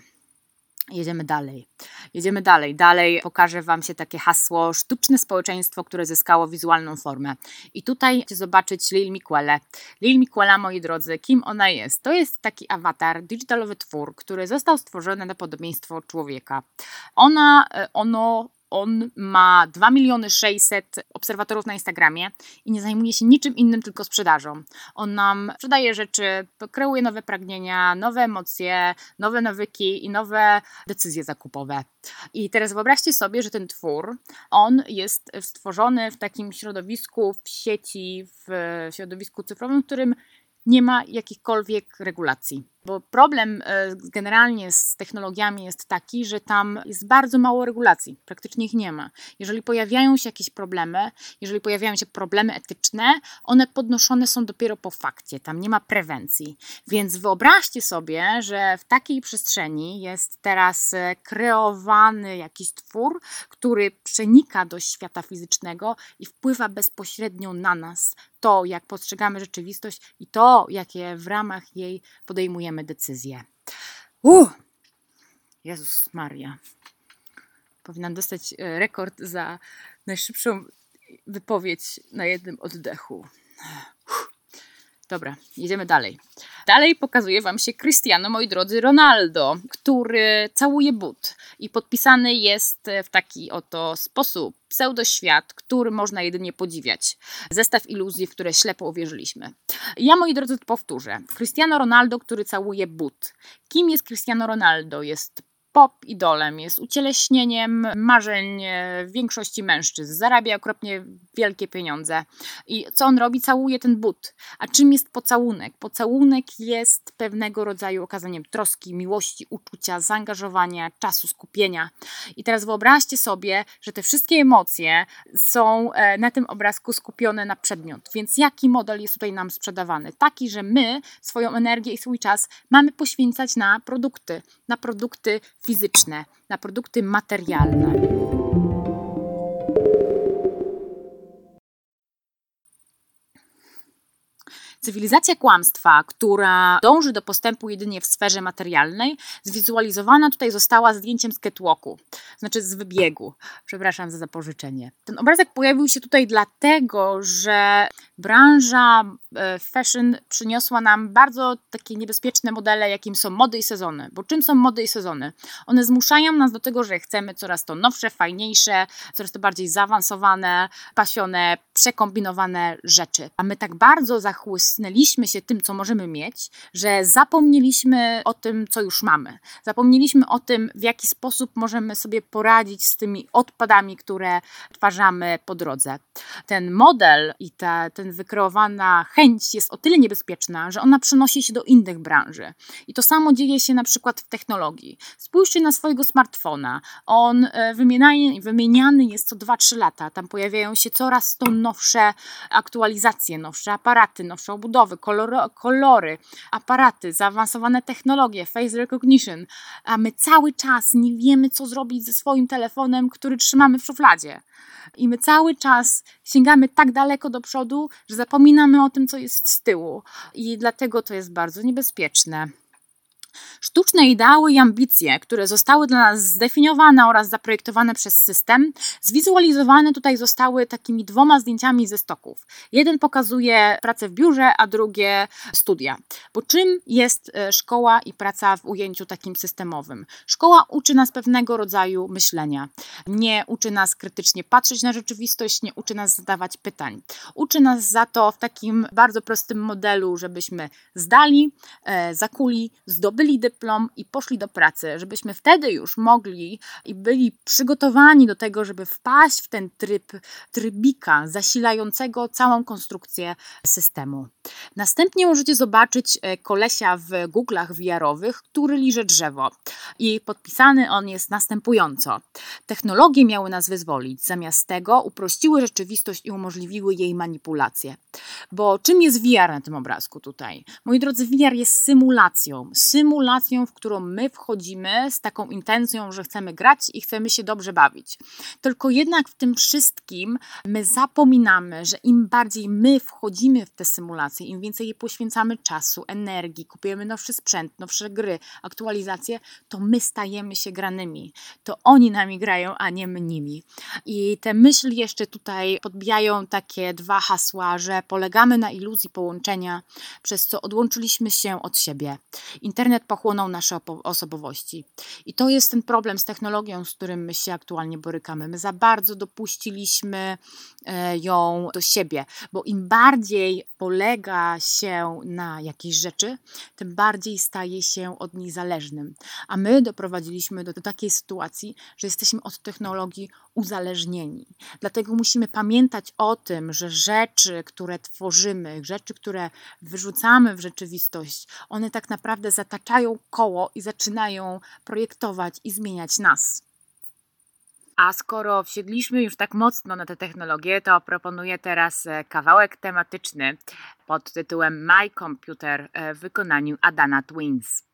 jedziemy dalej. Jedziemy dalej. Dalej pokażę Wam się takie hasło sztuczne społeczeństwo, które zyskało wizualną formę. I tutaj chcecie zobaczyć Lil Miquele. Lil Miquela, moi drodzy, kim ona jest? To jest taki awatar, digitalowy twór, który został stworzony na podobieństwo człowieka. Ona, e, ono on ma 2 miliony 600 obserwatorów na Instagramie i nie zajmuje się niczym innym, tylko sprzedażą. On nam sprzedaje rzeczy, kreuje nowe pragnienia, nowe emocje, nowe nawyki i nowe decyzje zakupowe. I teraz wyobraźcie sobie, że ten twór, on jest stworzony w takim środowisku, w sieci, w środowisku cyfrowym, w którym nie ma jakichkolwiek regulacji. Bo problem e, generalnie z technologiami jest taki, że tam jest bardzo mało regulacji, praktycznie ich nie ma. Jeżeli pojawiają się jakieś problemy, jeżeli pojawiają się problemy etyczne, one podnoszone są dopiero po fakcie, tam nie ma prewencji. Więc wyobraźcie sobie, że w takiej przestrzeni jest teraz e, kreowany jakiś twór, który przenika do świata fizycznego i wpływa bezpośrednio na nas, to jak postrzegamy rzeczywistość i to, jakie w ramach jej podejmujemy podejmujemy decyzję. Uh! Jezus Maria. Powinnam dostać e, rekord za najszybszą wypowiedź na jednym oddechu. Dobra, jedziemy dalej. Dalej pokazuje Wam się Cristiano, moi drodzy, Ronaldo, który całuje but i podpisany jest w taki oto sposób. Pseudoświat, który można jedynie podziwiać. Zestaw iluzji, w które ślepo uwierzyliśmy. Ja, moi drodzy, powtórzę. Cristiano Ronaldo, który całuje but. Kim jest Cristiano Ronaldo? Jest pop idolem, jest ucieleśnieniem marzeń e, większości mężczyzn, zarabia okropnie wielkie pieniądze. I co on robi? Całuje ten but. A czym jest pocałunek? Pocałunek jest pewnego rodzaju okazaniem troski, miłości, uczucia, zaangażowania, czasu, skupienia. I teraz wyobraźcie sobie, że te wszystkie emocje są e, na tym obrazku skupione na przedmiot. Więc jaki model jest tutaj nam sprzedawany? Taki, że my swoją energię i swój czas mamy poświęcać na produkty, na produkty fizyczne, na produkty materialne. Cywilizacja kłamstwa, która dąży do postępu jedynie w sferze materialnej, zwizualizowana tutaj została zdjęciem z catwalku, znaczy z wybiegu. Przepraszam za zapożyczenie. Ten obrazek pojawił się tutaj dlatego, że branża fashion przyniosła nam bardzo takie niebezpieczne modele, jakim są mody i sezony. Bo czym są mody i sezony? One zmuszają nas do tego, że chcemy coraz to nowsze, fajniejsze, coraz to bardziej zaawansowane, pasione, przekombinowane rzeczy. A my tak bardzo zachłysnęliśmy się tym, co możemy mieć, że zapomnieliśmy o tym, co już mamy. Zapomnieliśmy o tym, w jaki sposób możemy sobie poradzić z tymi odpadami, które twarzamy po drodze. Ten model i ta, ten wykreowana chęć jest o tyle niebezpieczna, że ona przenosi się do innych branży. I to samo dzieje się na przykład w technologii. Spójrzcie na swojego smartfona. On e, wymieniany, wymieniany jest co 2-3 lata. Tam pojawiają się coraz to nowsze aktualizacje, nowsze aparaty, nowsze obudowy, kolory, kolory, aparaty, zaawansowane technologie, face recognition, a my cały czas nie wiemy, co zrobić ze swoim telefonem, który trzymamy w szufladzie. I my cały czas sięgamy tak daleko do przodu, że zapominamy o tym, co jest z tyłu. I dlatego to jest bardzo niebezpieczne. Sztuczne ideały i ambicje, które zostały dla nas zdefiniowane oraz zaprojektowane przez system, zwizualizowane tutaj zostały takimi dwoma zdjęciami ze stoków. Jeden pokazuje pracę w biurze, a drugie studia. Bo czym jest e, szkoła i praca w ujęciu takim systemowym? Szkoła uczy nas pewnego rodzaju myślenia. Nie uczy nas krytycznie patrzeć na rzeczywistość, nie uczy nas zadawać pytań. Uczy nas za to w takim bardzo prostym modelu, żebyśmy zdali, e, zakuli, zdobyli zdobyli dyplom i poszli do pracy, żebyśmy wtedy już mogli i byli przygotowani do tego, żeby wpaść w ten tryb trybika zasilającego całą konstrukcję systemu. Następnie możecie zobaczyć e, kolesia w Google'ach VR-owych, który liże drzewo. I podpisany on jest następująco. Technologie miały nas wyzwolić, zamiast tego uprościły rzeczywistość i umożliwiły jej manipulację. Bo czym jest VR na tym obrazku tutaj? Moi drodzy, VR jest symulacją. Symulacją, w którą my wchodzimy z taką intencją, że chcemy grać i chcemy się dobrze bawić. Tylko jednak w tym wszystkim my zapominamy, że im bardziej my wchodzimy w te symulacje, im więcej je poświęcamy czasu, energii, kupujemy nowszy sprzęt, nowsze gry, aktualizacje, to my stajemy się granymi. To oni nami grają, a nie my nimi. I te myśli jeszcze tutaj podbijają takie dwa hasła, że polegamy na iluzji połączenia, przez co odłączyliśmy się od siebie. Internet pochłonął nasze osobowości. I to jest ten problem z technologią, z którym my się aktualnie borykamy. My za bardzo dopuściliśmy e, ją do siebie, bo im bardziej polega się na jakiejś rzeczy, tym bardziej staje się od niej zależnym. A my doprowadziliśmy do, do takiej sytuacji, że jesteśmy od technologii uzależnieni. Dlatego musimy pamiętać o tym, że rzeczy, które tworzymy, rzeczy, które wyrzucamy w rzeczywistość, one tak naprawdę zataczają koło i zaczynają projektować i zmieniać nas. A skoro wsiedliśmy już tak mocno na te technologie, to proponuję teraz e, kawałek tematyczny pod tytułem My Computer e, w wykonaniu Adana Twins.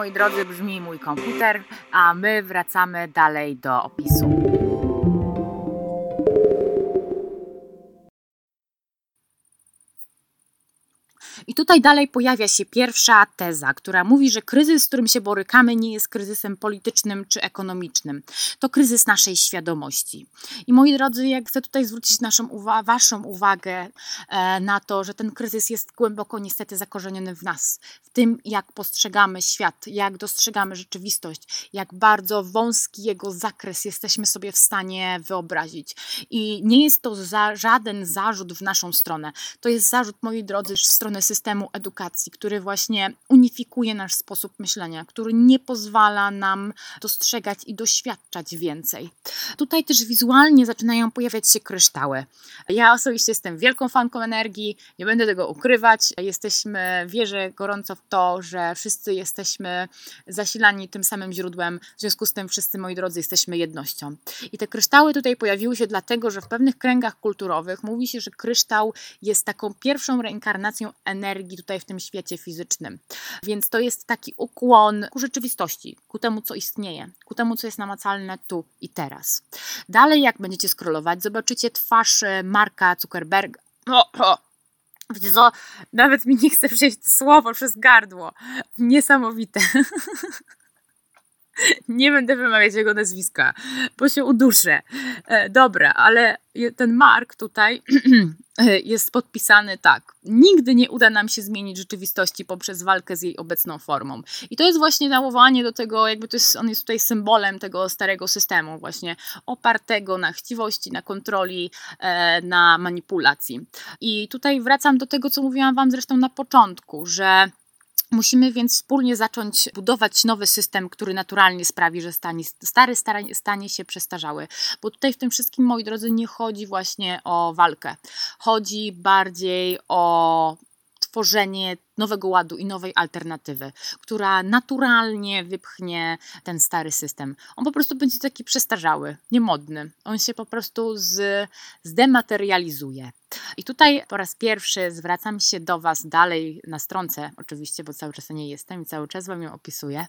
Moi drodzy, brzmi mój komputer, a my wracamy dalej do opisu. I tutaj dalej pojawia się pierwsza teza, która mówi, że kryzys, z którym się borykamy, nie jest kryzysem politycznym czy ekonomicznym. To kryzys naszej świadomości. I moi drodzy, jak chcę tutaj zwrócić naszą uwa- Waszą uwagę e, na to, że ten kryzys jest głęboko niestety zakorzeniony w nas, w tym, jak postrzegamy świat, jak dostrzegamy rzeczywistość, jak bardzo wąski jego zakres jesteśmy sobie w stanie wyobrazić. I nie jest to za, żaden zarzut w naszą stronę. To jest zarzut, moi drodzy, w stronę systemu edukacji, który właśnie unifikuje nasz sposób myślenia, który nie pozwala nam dostrzegać i doświadczać więcej. Tutaj też wizualnie zaczynają pojawiać się kryształy. Ja osobiście jestem wielką fanką energii, nie będę tego ukrywać. Jesteśmy, wierzę gorąco w to, że wszyscy jesteśmy zasilani tym samym źródłem, w związku z tym wszyscy, moi drodzy, jesteśmy jednością. I te kryształy tutaj pojawiły się dlatego, że w pewnych kręgach kulturowych mówi się, że kryształ jest taką pierwszą reinkarnacją energii tutaj w tym świecie fizycznym. Więc to jest taki ukłon ku rzeczywistości, ku temu, co istnieje, ku temu, co jest namacalne tu i teraz. Dalej, jak będziecie scrollować, zobaczycie twarz e, Marka Zuckerberga. O, o. Wiecie co, nawet mi nie chce przejść słowo przez gardło. Niesamowite. Nie będę wymawiać jego nazwiska, bo się uduszę. E, dobra, ale ten Mark tutaj jest podpisany tak. Nigdy nie uda nam się zmienić rzeczywistości poprzez walkę z jej obecną formą. I to jest właśnie nawołanie do tego, jakby to jest, on jest tutaj symbolem tego starego systemu, właśnie opartego na chciwości, na kontroli, e, na manipulacji. I tutaj wracam do tego, co mówiłam Wam zresztą na początku, że Musimy więc wspólnie zacząć budować nowy system, który naturalnie sprawi, że stanie, stary stanie, się przestarzały. Bo tutaj w tym wszystkim, moi drodzy, nie chodzi właśnie o walkę. Chodzi bardziej o tworzenie nowego ładu i nowej alternatywy, która naturalnie wypchnie ten stary system. On po prostu będzie taki przestarzały, niemodny. On się po prostu z, zdematerializuje. I tutaj po raz pierwszy zwracam się do Was dalej na stronce, oczywiście, bo cały czas nie jestem i cały czas Wam ją opisuję.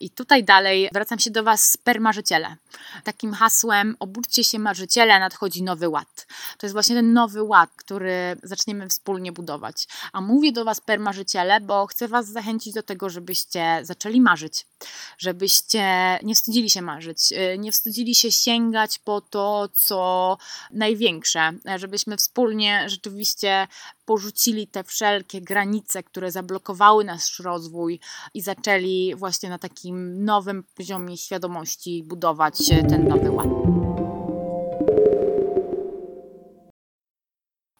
I tutaj dalej zwracam się do Was spermarzyciele. Takim hasłem obudźcie się marzyciele, nadchodzi nowy ład. To jest właśnie ten nowy ład, który zaczniemy wspólnie budować. A mówię do Was permarzyciele, bo chcę Was zachęcić do tego, żebyście zaczęli marzyć. Żebyście nie wstydzili się marzyć, y, nie wstydzili się sięgać po to, co największe, żebyśmy wspólnie rzeczywiście porzucili te wszelkie granice, które zablokowały nasz rozwój i zaczęli właśnie na takim nowym poziomie świadomości budować ten nowy ład.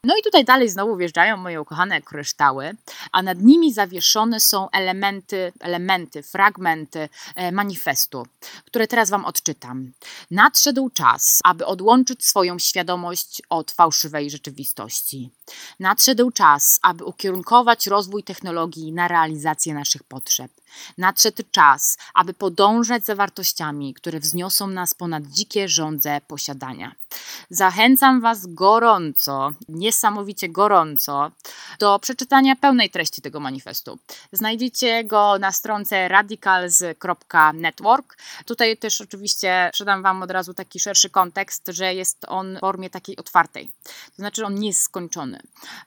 No i tutaj dalej znowu wjeżdżają moje ukochane kryształy, a nad nimi zawieszone są elementy, elementy, fragmenty e, manifestu, które teraz Wam odczytam. Nadszedł czas, aby odłączyć swoją świadomość od fałszywej rzeczywistości. Nadszedł czas, aby ukierunkować rozwój technologii na realizację naszych potrzeb. Nadszedł czas, aby podążać za wartościami, które wzniosą nas ponad dzikie żądze posiadania. Zachęcam Was gorąco, niesamowicie gorąco, do przeczytania pełnej treści tego manifestu. Znajdziecie go na stronce radicals.network. Tutaj też oczywiście przydam Wam od razu taki szerszy kontekst, że jest on w formie takiej otwartej. To znaczy, on nie jest skończony.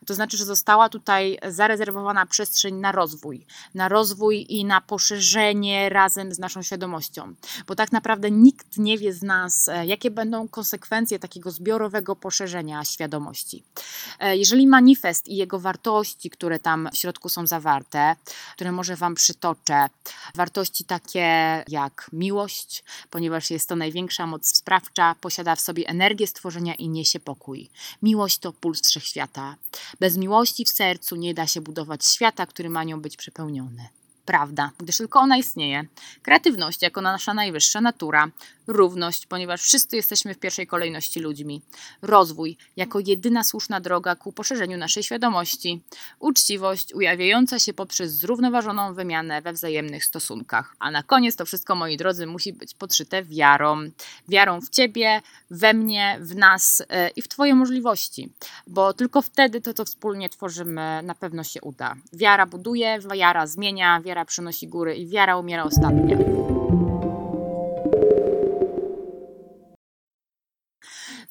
To znaczy, że została tutaj zarezerwowana przestrzeń na rozwój, na rozwój i na poszerzenie razem z naszą świadomością, bo tak naprawdę nikt nie wie z nas, e, jakie będą konsekwencje takiego zbiorowego poszerzenia świadomości. E, jeżeli manifest i jego wartości, które tam w środku są zawarte, które może Wam przytoczę, wartości takie jak miłość, ponieważ jest to największa moc sprawcza, posiada w sobie energię stworzenia i niesie pokój. Miłość to puls wszechświata. Bez miłości w sercu nie da się budować świata, który ma nią być przepełniony prawda, gdyż tylko ona istnieje. Kreatywność jako nasza najwyższa natura, równość, ponieważ wszyscy jesteśmy w pierwszej kolejności ludźmi, rozwój jako jedyna słuszna droga ku poszerzeniu naszej świadomości, uczciwość ujawiająca się poprzez zrównoważoną wymianę we wzajemnych stosunkach. A na koniec to wszystko, moi drodzy, musi być podszyte wiarą. Wiarą w Ciebie, we mnie, w nas e, i w Twoje możliwości, bo tylko wtedy to, co wspólnie tworzymy, na pewno się uda. Wiara buduje, wiara zmienia, wiara przynosi góry i wiara umiera ostatnia.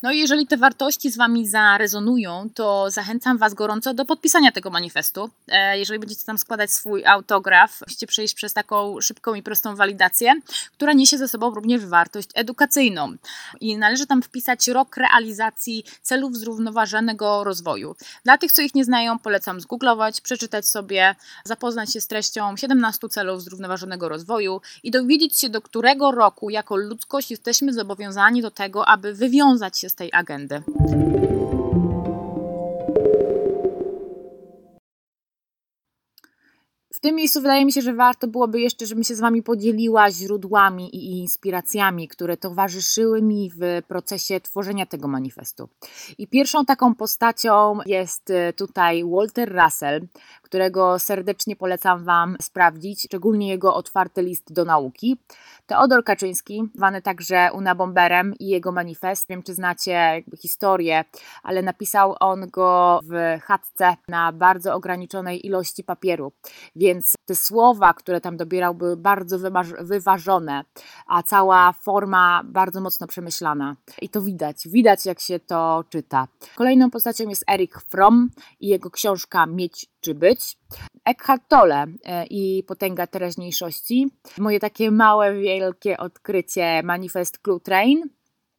No i jeżeli te wartości z Wami zarezonują, to zachęcam Was gorąco do podpisania tego manifestu. E, jeżeli będziecie tam składać swój autograf, musicie przejść przez taką szybką i prostą walidację, która niesie ze sobą również wartość edukacyjną. I należy tam wpisać rok realizacji celów zrównoważonego rozwoju. Dla tych, co ich nie znają, polecam zgooglować, przeczytać sobie, zapoznać się z treścią 17 celów zrównoważonego rozwoju i dowiedzieć się, do którego roku jako ludzkość jesteśmy zobowiązani do tego, aby wywiązać się z tej agendy. W tym miejscu wydaje mi się, że warto byłoby jeszcze, żebym się z Wami podzieliła źródłami i inspiracjami, które towarzyszyły mi w procesie tworzenia tego manifestu. I pierwszą taką postacią jest e, tutaj Walter Russell, którego serdecznie polecam Wam sprawdzić, szczególnie jego otwarty list do nauki. Teodor Kaczyński, zwany także Unabomberem i jego manifest. Wiem, czy znacie historię, ale napisał on go w chatce na bardzo ograniczonej ilości papieru, więc te słowa, które tam dobierał, były bardzo wyważone, a cała forma bardzo mocno przemyślana. I to widać, widać jak się to czyta. Kolejną postacią jest Erik Fromm i jego książka Mieć czy być. Eckhart Tolle e, i Potęga Teraźniejszości. Moje takie małe, wielkie odkrycie Manifest Clue Train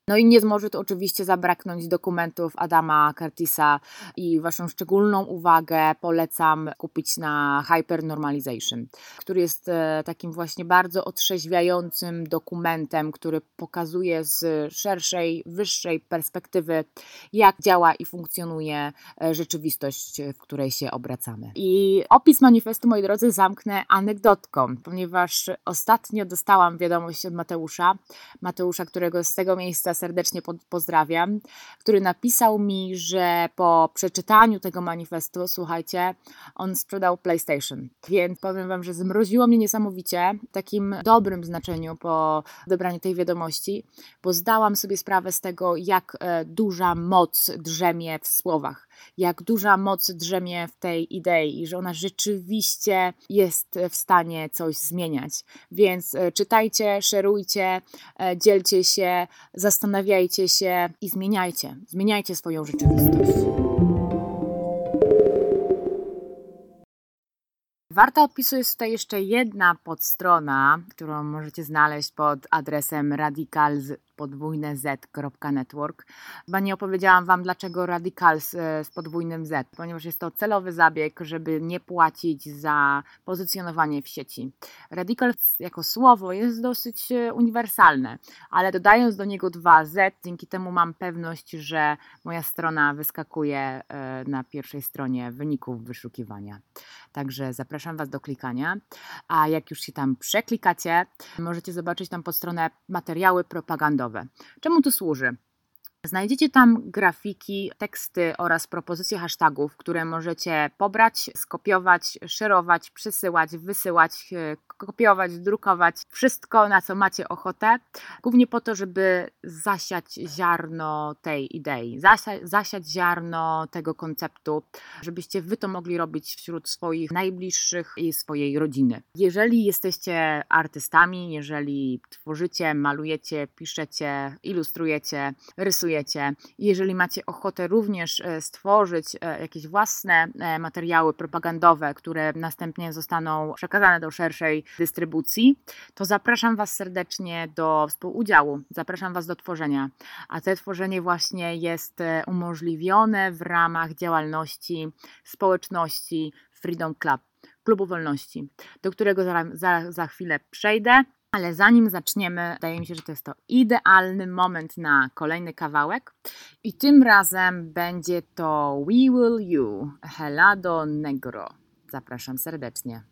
no i nie może to oczywiście zabraknąć dokumentów Adama Curtisa i Waszą szczególną uwagę polecam kupić na Hypernormalization, który jest e, takim właśnie bardzo otrzeźwiającym dokumentem, który pokazuje z szerszej, wyższej perspektywy, jak działa i funkcjonuje e, rzeczywistość, w której się obracamy. I opis manifestu, moi drodzy, zamknę anegdotką, ponieważ ostatnio dostałam wiadomość od Mateusza, Mateusza, którego z tego miejsca serdecznie pozdrawiam, który napisał mi, że po przeczytaniu tego manifestu, słuchajcie, on sprzedał PlayStation. Więc powiem Wam, że zmroziło mnie niesamowicie, w takim dobrym znaczeniu po odebraniu tej wiadomości, bo zdałam sobie sprawę z tego, jak e, duża moc drzemie w słowach jak duża moc drzemie w tej idei i że ona rzeczywiście jest w stanie coś zmieniać. Więc e, czytajcie, szerujcie, e, dzielcie się, zastanawiajcie się i zmieniajcie. Zmieniajcie swoją rzeczywistość. Warta odpisu jest tutaj jeszcze jedna podstrona, którą możecie znaleźć pod adresem radicals podwójne z.network. Chyba nie opowiedziałam Wam, dlaczego Radicals e, z podwójnym Z, ponieważ jest to celowy zabieg, żeby nie płacić za pozycjonowanie w sieci. Radicals jako słowo jest dosyć e, uniwersalne, ale dodając do niego dwa Z, dzięki temu mam pewność, że moja strona wyskakuje e, na pierwszej stronie wyników wyszukiwania. Także zapraszam Was do klikania, a jak już się tam przeklikacie, możecie zobaczyć tam pod stronę materiały propagandowe Czemu to służy? Znajdziecie tam grafiki, teksty oraz propozycje hashtagów, które możecie pobrać, skopiować, szerować, przysyłać, wysyłać e, kopiować, drukować wszystko, na co macie ochotę, głównie po to, żeby zasiać ziarno tej idei, zasia zasiać ziarno tego konceptu, żebyście wy to mogli robić wśród swoich najbliższych i swojej rodziny. Jeżeli jesteście artystami, jeżeli tworzycie, malujecie, piszecie, ilustrujecie, rysujecie, jeżeli macie ochotę również e, stworzyć e, jakieś własne e, materiały propagandowe, które następnie zostaną przekazane do szerszej dystrybucji, to zapraszam Was serdecznie do współudziału, zapraszam Was do tworzenia. A to tworzenie właśnie jest umożliwione w ramach działalności społeczności Freedom Club, Klubu Wolności, do którego za, za, za chwilę przejdę. Ale zanim zaczniemy, wydaje mi się, że to jest to idealny moment na kolejny kawałek. I tym razem będzie to We Will You, Helado Negro. Zapraszam serdecznie.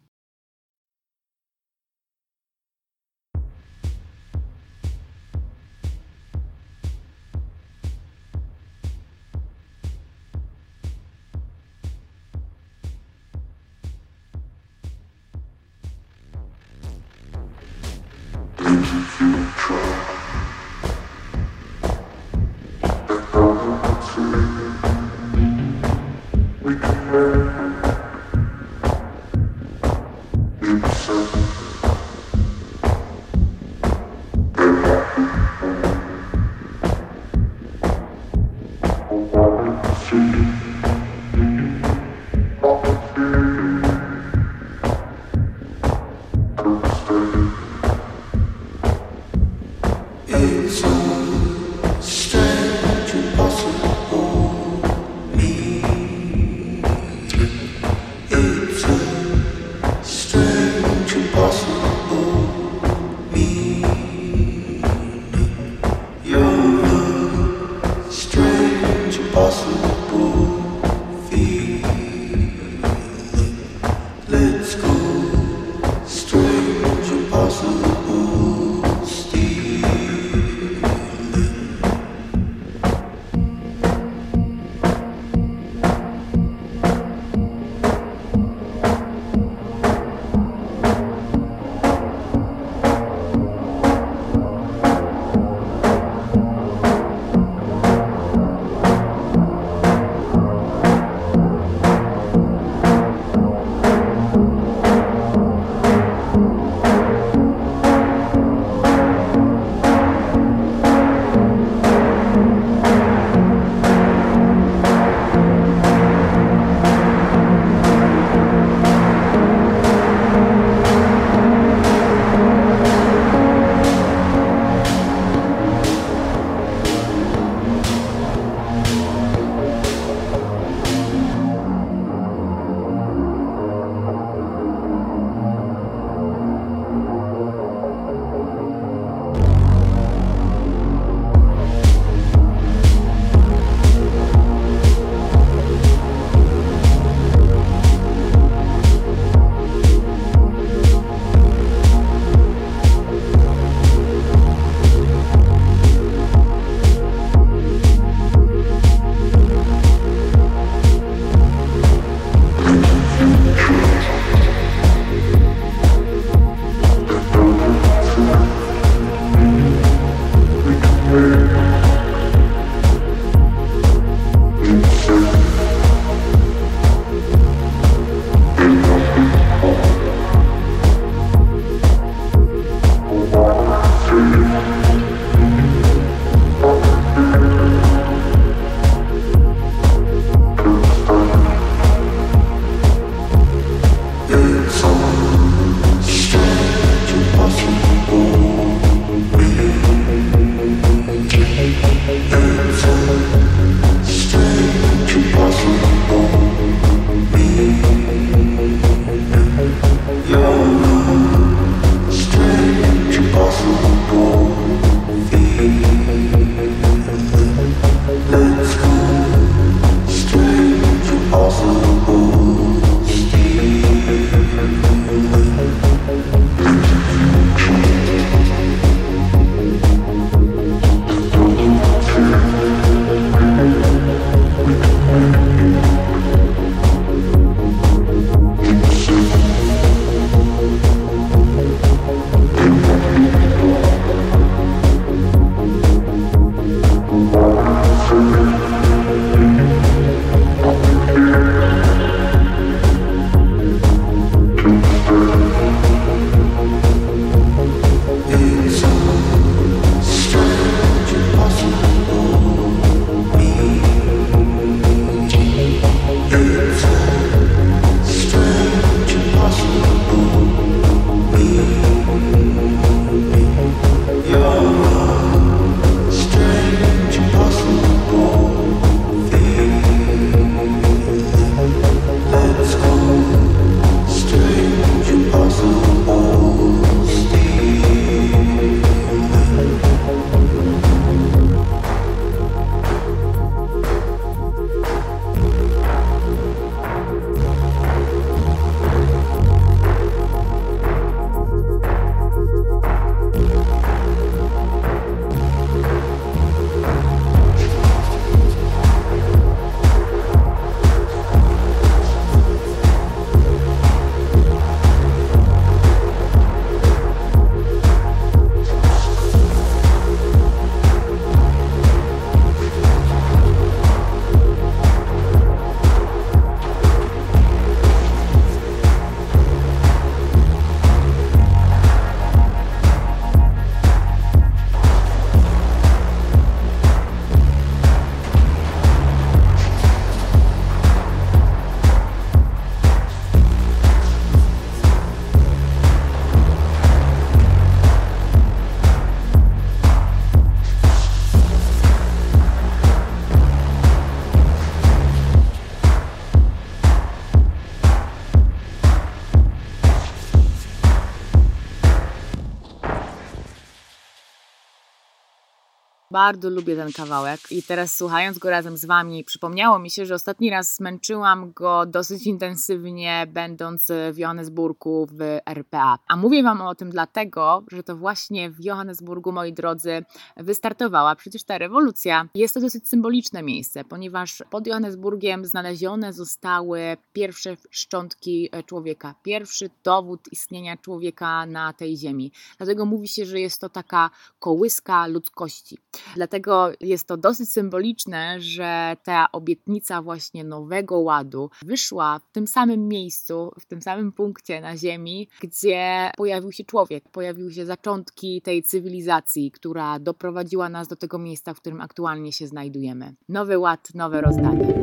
Bardzo lubię ten kawałek i teraz słuchając go razem z Wami, przypomniało mi się, że ostatni raz zmęczyłam go dosyć intensywnie, będąc w Johannesburgu w RPA. A mówię Wam o tym dlatego, że to właśnie w Johannesburgu, moi drodzy, wystartowała przecież ta rewolucja. Jest to dosyć symboliczne miejsce, ponieważ pod Johannesburgiem znalezione zostały pierwsze szczątki człowieka, pierwszy dowód istnienia człowieka na tej ziemi. Dlatego mówi się, że jest to taka kołyska ludzkości. Dlatego jest to dosyć symboliczne, że ta obietnica właśnie nowego ładu wyszła w tym samym miejscu, w tym samym punkcie na Ziemi, gdzie pojawił się człowiek, pojawiły się zaczątki tej cywilizacji, która doprowadziła nas do tego miejsca, w którym aktualnie się znajdujemy. Nowy ład, nowe rozdanie.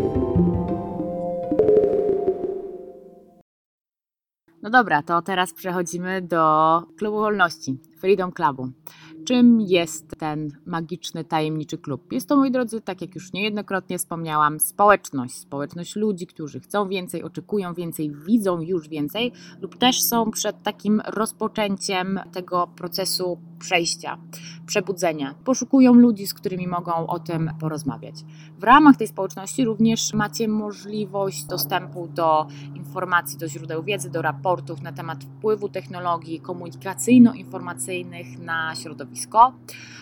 No dobra, to teraz przechodzimy do Klubu Wolności, Freedom Clubu. Czym jest ten magiczny, tajemniczy klub? Jest to, moi drodzy, tak jak już niejednokrotnie wspomniałam, społeczność. Społeczność ludzi, którzy chcą więcej, oczekują więcej, widzą już więcej, lub też są przed takim rozpoczęciem tego procesu przejścia, przebudzenia. Poszukują ludzi, z którymi mogą o tym porozmawiać. W ramach tej społeczności również macie możliwość dostępu do informacji, do źródeł wiedzy, do raportów na temat wpływu technologii komunikacyjno-informacyjnych na środowisko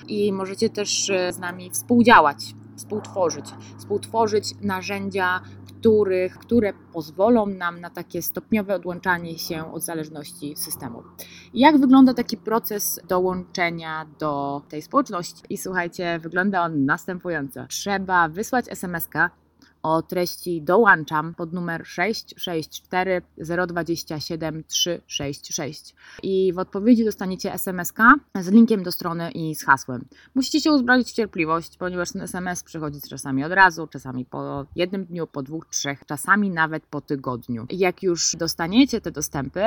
i możecie też z nami współdziałać, współtworzyć, współtworzyć narzędzia, których, które pozwolą nam na takie stopniowe odłączanie się od zależności systemu. Jak wygląda taki proces dołączenia do tej społeczności? I słuchajcie, wygląda on następująco. Trzeba wysłać SMS-kę o treści dołączam pod numer 664 027 366 i w odpowiedzi dostaniecie SMS z linkiem do strony i z hasłem. Musicie się uzbroić w cierpliwość, ponieważ ten SMS przychodzi czasami od razu, czasami po jednym dniu, po dwóch, trzech, czasami nawet po tygodniu. Jak już dostaniecie te dostępy,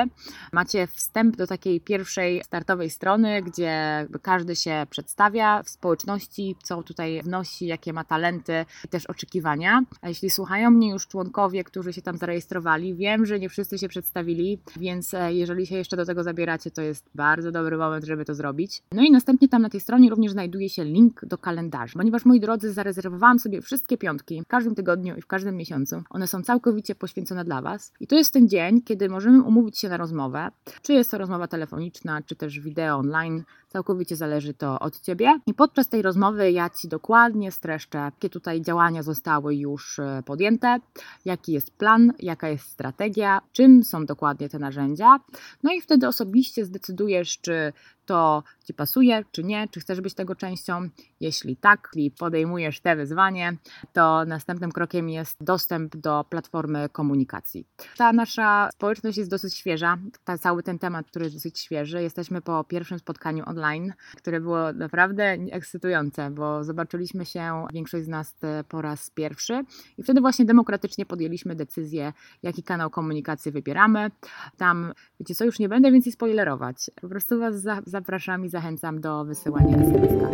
macie wstęp do takiej pierwszej startowej strony, gdzie każdy się przedstawia w społeczności, co tutaj wnosi, jakie ma talenty i też oczekiwania. A jeśli słuchają mnie już członkowie, którzy się tam zarejestrowali, wiem, że nie wszyscy się przedstawili, więc e, jeżeli się jeszcze do tego zabieracie, to jest bardzo dobry moment, żeby to zrobić. No i następnie tam na tej stronie również znajduje się link do kalendarza, ponieważ moi drodzy, zarezerwowałam sobie wszystkie piątki w każdym tygodniu i w każdym miesiącu. One są całkowicie poświęcone dla Was. I to jest ten dzień, kiedy możemy umówić się na rozmowę, czy jest to rozmowa telefoniczna, czy też wideo online. Całkowicie zależy to od Ciebie. I podczas tej rozmowy ja Ci dokładnie streszczę, jakie tutaj działania zostały już e, podjęte, jaki jest plan, jaka jest strategia, czym są dokładnie te narzędzia. No i wtedy osobiście zdecydujesz, czy to Ci pasuje, czy nie, czy chcesz być tego częścią. Jeśli tak, i podejmujesz te wyzwanie, to następnym krokiem jest dostęp do platformy komunikacji. Ta nasza społeczność jest dosyć świeża, ta, cały ten temat, który jest dosyć świeży. Jesteśmy po pierwszym spotkaniu online, które było naprawdę ekscytujące, bo zobaczyliśmy się, większość z nas po raz pierwszy i wtedy właśnie demokratycznie podjęliśmy decyzję, jaki kanał komunikacji wybieramy. Tam, wiecie co, już nie będę więcej spoilerować. Po prostu Was za, zapraszam i zachęcam do wysyłania SMS-ka.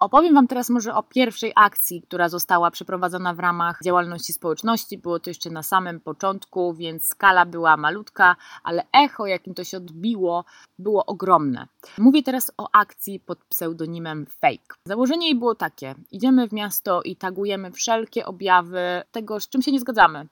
Opowiem Wam teraz może o pierwszej akcji, która została przeprowadzona w ramach działalności społeczności. Było to jeszcze na samym początku, więc skala była malutka, ale echo, jakim to się odbiło, było ogromne. Mówię teraz o akcji pod pseudonimem Fake. Założenie jej było takie: idziemy w miasto i tagujemy wszelkie objawy tego, z czym się nie zgadzamy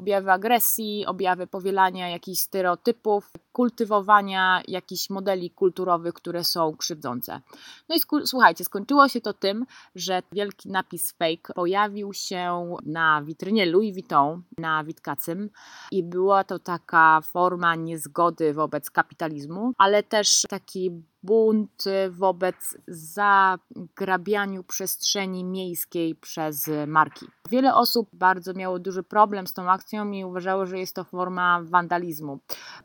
objawy agresji, objawy powielania jakichś stereotypów, kultywowania jakichś modeli kulturowych, które są krzywdzące. No i słuchajcie, skończyło się to tym, że wielki napis fake pojawił się na witrynie Louis Vuitton na Witkacym i była to taka forma niezgody wobec kapitalizmu, ale też taki bunt wobec zagrabianiu przestrzeni miejskiej przez marki. Wiele osób bardzo miało duży problem z tą akcją i uważało, że jest to forma wandalizmu.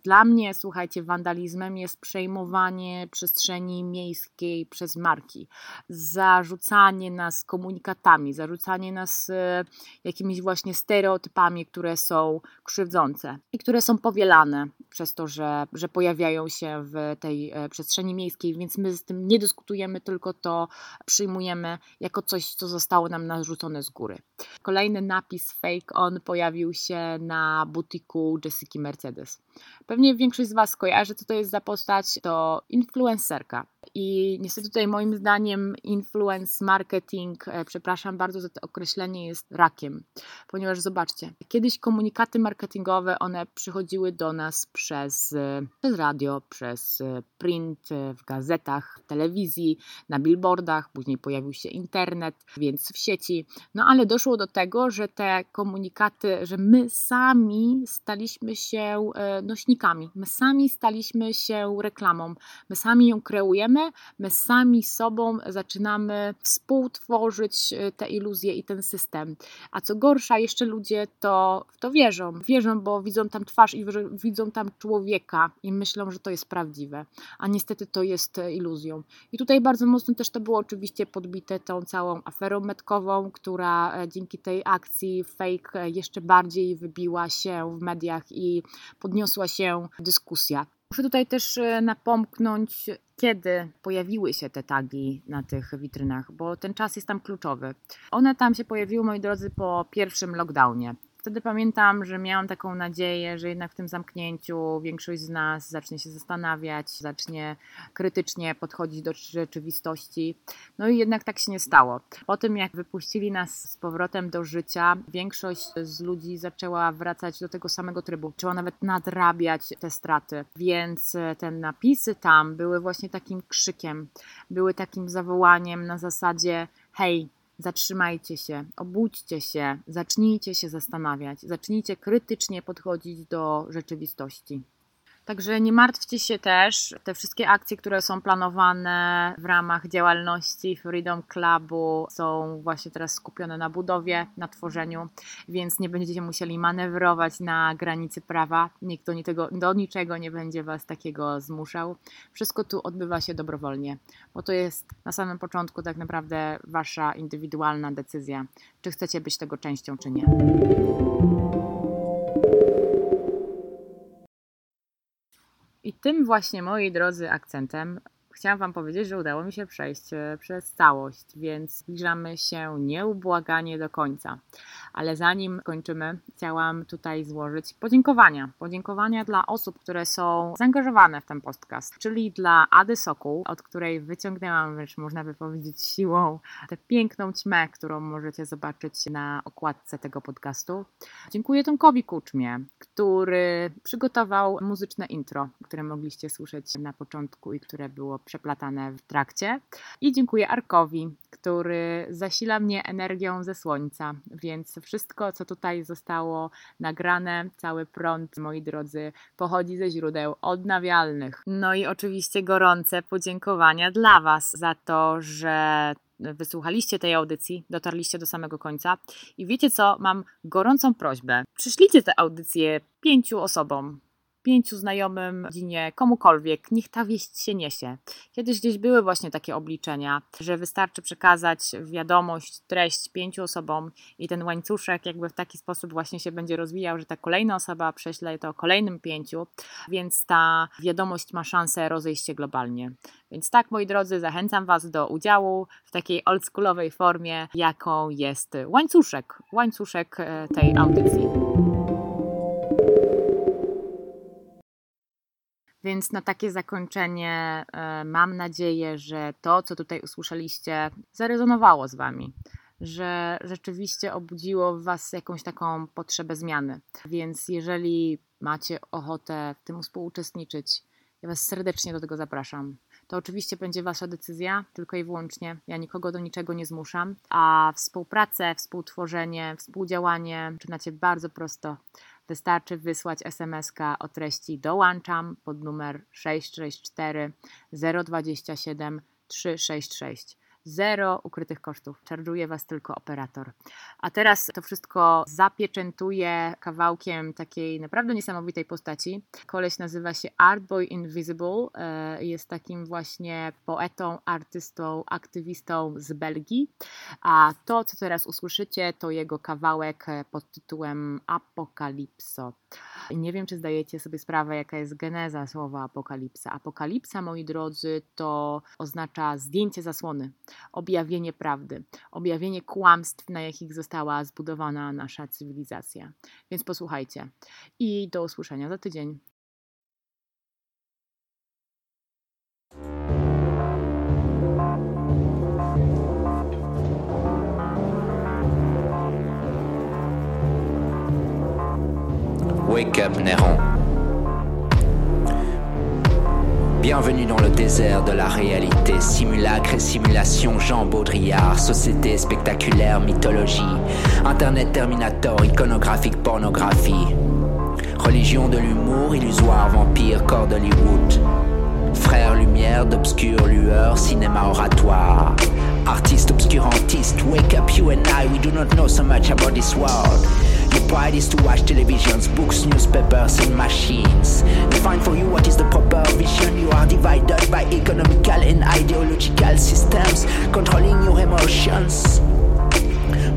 Dla mnie, słuchajcie, wandalizmem jest przejmowanie przestrzeni miejskiej przez marki, zarzucanie nas komunikatami, zarzucanie nas e, jakimiś właśnie stereotypami, które są krzywdzące i które są powielane przez to, że, że pojawiają się w tej e, przestrzeni miejskiej, więc my z tym nie dyskutujemy, tylko to przyjmujemy jako coś, co zostało nam narzucone z góry. Kolejny napis fake on pojawił się na butiku Jessica Mercedes. Pewnie większość z Was kojarzy, co to jest za postać. To influencerka. I niestety tutaj moim zdaniem influence marketing, e, przepraszam bardzo za to określenie, jest rakiem. Ponieważ zobaczcie, kiedyś komunikaty marketingowe, one przychodziły do nas przez, e, przez radio, przez e, print, w gazetach, w telewizji, na billboardach, później pojawił się internet, więc w sieci. No ale doszło do tego, że te komunikaty, że my sami staliśmy się nośnikami, my sami staliśmy się reklamą, my sami ją kreujemy, my sami sobą zaczynamy współtworzyć e, te iluzje i ten system. A co gorsza, jeszcze ludzie to w to wierzą. Wierzą, bo widzą tam twarz i widzą tam człowieka i myślą, że to jest prawdziwe. A niestety to jest e, iluzją. I tutaj bardzo mocno też to było oczywiście podbite tą całą aferą metkową, która e, dzięki tej akcji fake jeszcze bardziej wybiła się w mediach i podniosła się dyskusja. Muszę tutaj też e, napomknąć, kiedy pojawiły się te tagi na tych witrynach, bo ten czas jest tam kluczowy. One tam się pojawiły, moi drodzy, po pierwszym lockdownie. Wtedy pamiętam, że miałam taką nadzieję, że jednak w tym zamknięciu większość z nas zacznie się zastanawiać, zacznie krytycznie podchodzić do rzeczywistości. No i jednak tak się nie stało. Po tym, jak wypuścili nas z powrotem do życia, większość z ludzi zaczęła wracać do tego samego trybu, zaczęła nawet nadrabiać te straty. Więc te napisy tam były właśnie takim krzykiem, były takim zawołaniem na zasadzie: hej, Zatrzymajcie się, obudźcie się, zacznijcie się zastanawiać, zacznijcie krytycznie podchodzić do rzeczywistości. Także nie martwcie się też, te wszystkie akcje, które są planowane w ramach działalności Freedom Clubu są właśnie teraz skupione na budowie, na tworzeniu, więc nie będziecie musieli manewrować na granicy prawa, nikt do niczego, do niczego nie będzie Was takiego zmuszał. Wszystko tu odbywa się dobrowolnie, bo to jest na samym początku tak naprawdę Wasza indywidualna decyzja, czy chcecie być tego częścią, czy nie. I tym właśnie, moi drodzy, akcentem chciałam Wam powiedzieć, że udało mi się przejść e, przez całość, więc zbliżamy się nieubłaganie do końca. Ale zanim kończymy, chciałam tutaj złożyć podziękowania. Podziękowania dla osób, które są zaangażowane w ten podcast, czyli dla Ady Sokół, od której wyciągnęłam, wręcz można by powiedzieć siłą, tę piękną ćmę, którą możecie zobaczyć na okładce tego podcastu. Dziękuję Tomkowi Kuczmie, który przygotował muzyczne intro, które mogliście słyszeć na początku i które było przeplatane w trakcie. I dziękuję Arkowi, który zasila mnie energią ze słońca, więc wszystko, co tutaj zostało nagrane, cały prąd, moi drodzy, pochodzi ze źródeł odnawialnych. No i oczywiście gorące podziękowania dla Was za to, że wysłuchaliście tej audycji, dotarliście do samego końca i wiecie co, mam gorącą prośbę. Przyszlijcie tę audycję pięciu osobom, pięciu znajomym, rodzinie, komukolwiek, niech ta wieść się niesie. Kiedyś gdzieś były właśnie takie obliczenia, że wystarczy przekazać wiadomość, treść pięciu osobom i ten łańcuszek jakby w taki sposób właśnie się będzie rozwijał, że ta kolejna osoba prześle to kolejnym pięciu, więc ta wiadomość ma szansę rozejść się globalnie. Więc tak, moi drodzy, zachęcam Was do udziału w takiej oldschoolowej formie, jaką jest łańcuszek, łańcuszek e, tej audycji. Więc na takie zakończenie e, mam nadzieję, że to, co tutaj usłyszeliście, zarezonowało z Wami, że rzeczywiście obudziło w Was jakąś taką potrzebę zmiany. Więc jeżeli macie ochotę w tym współuczestniczyć, ja Was serdecznie do tego zapraszam. To oczywiście będzie Wasza decyzja, tylko i wyłącznie. Ja nikogo do niczego nie zmuszam, a współpracę, współtworzenie, współdziałanie czynacie bardzo prosto Wystarczy wysłać SMS-ka o treści dołączam pod numer 664 027 366. Zero ukrytych kosztów. Czarżuje Was tylko operator. A teraz to wszystko zapieczętuje kawałkiem takiej naprawdę niesamowitej postaci. Koleś nazywa się Artboy Invisible. E, jest takim właśnie poetą, artystą, aktywistą z Belgii. A to, co teraz usłyszycie, to jego kawałek pod tytułem Apokalipso. Nie wiem, czy zdajecie sobie sprawę, jaka jest geneza słowa apokalipsa. Apokalipsa, moi drodzy, to oznacza zdjęcie zasłony, objawienie prawdy, objawienie kłamstw, na jakich została zbudowana nasza cywilizacja. Więc posłuchajcie i do usłyszenia za tydzień. Wake up Néron. Bienvenue dans le désert de la réalité, simulacre et simulation, Jean Baudrillard, société spectaculaire, mythologie, Internet Terminator, iconographique, pornographie, religion de l'humour, illusoire, vampire, corps d'Hollywood, frère lumière d'obscure lueur, cinéma oratoire, artiste obscurantiste, wake up you and I, we do not know so much about this world. Pride is to watch televisions, books, newspapers, and machines. Define for you what is the proper vision. You are divided by economical and ideological systems, controlling your emotions.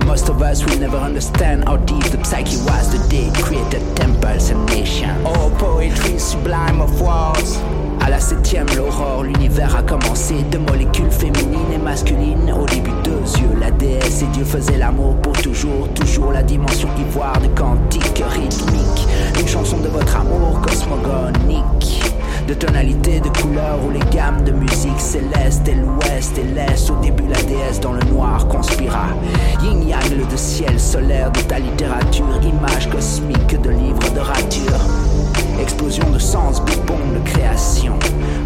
Most of us will never understand how deep the psyche was the day created temples and nations. Oh, poetry sublime of words. À la septième, l'aurore, l'univers a commencé. Deux molécules féminines et masculines. Au début, deux yeux, la déesse et Dieu faisaient l'amour pour toujours. Toujours la dimension ivoire de cantique rythmique. Une chanson de votre amour cosmogonique. De tonalité, de couleur ou les gammes de musique céleste et l'ouest et l'est. Au début, la déesse dans le noir conspira. Yin yang, le de ciel solaire de ta littérature. Image cosmique de livres de rature. Explosion de sens, big de création.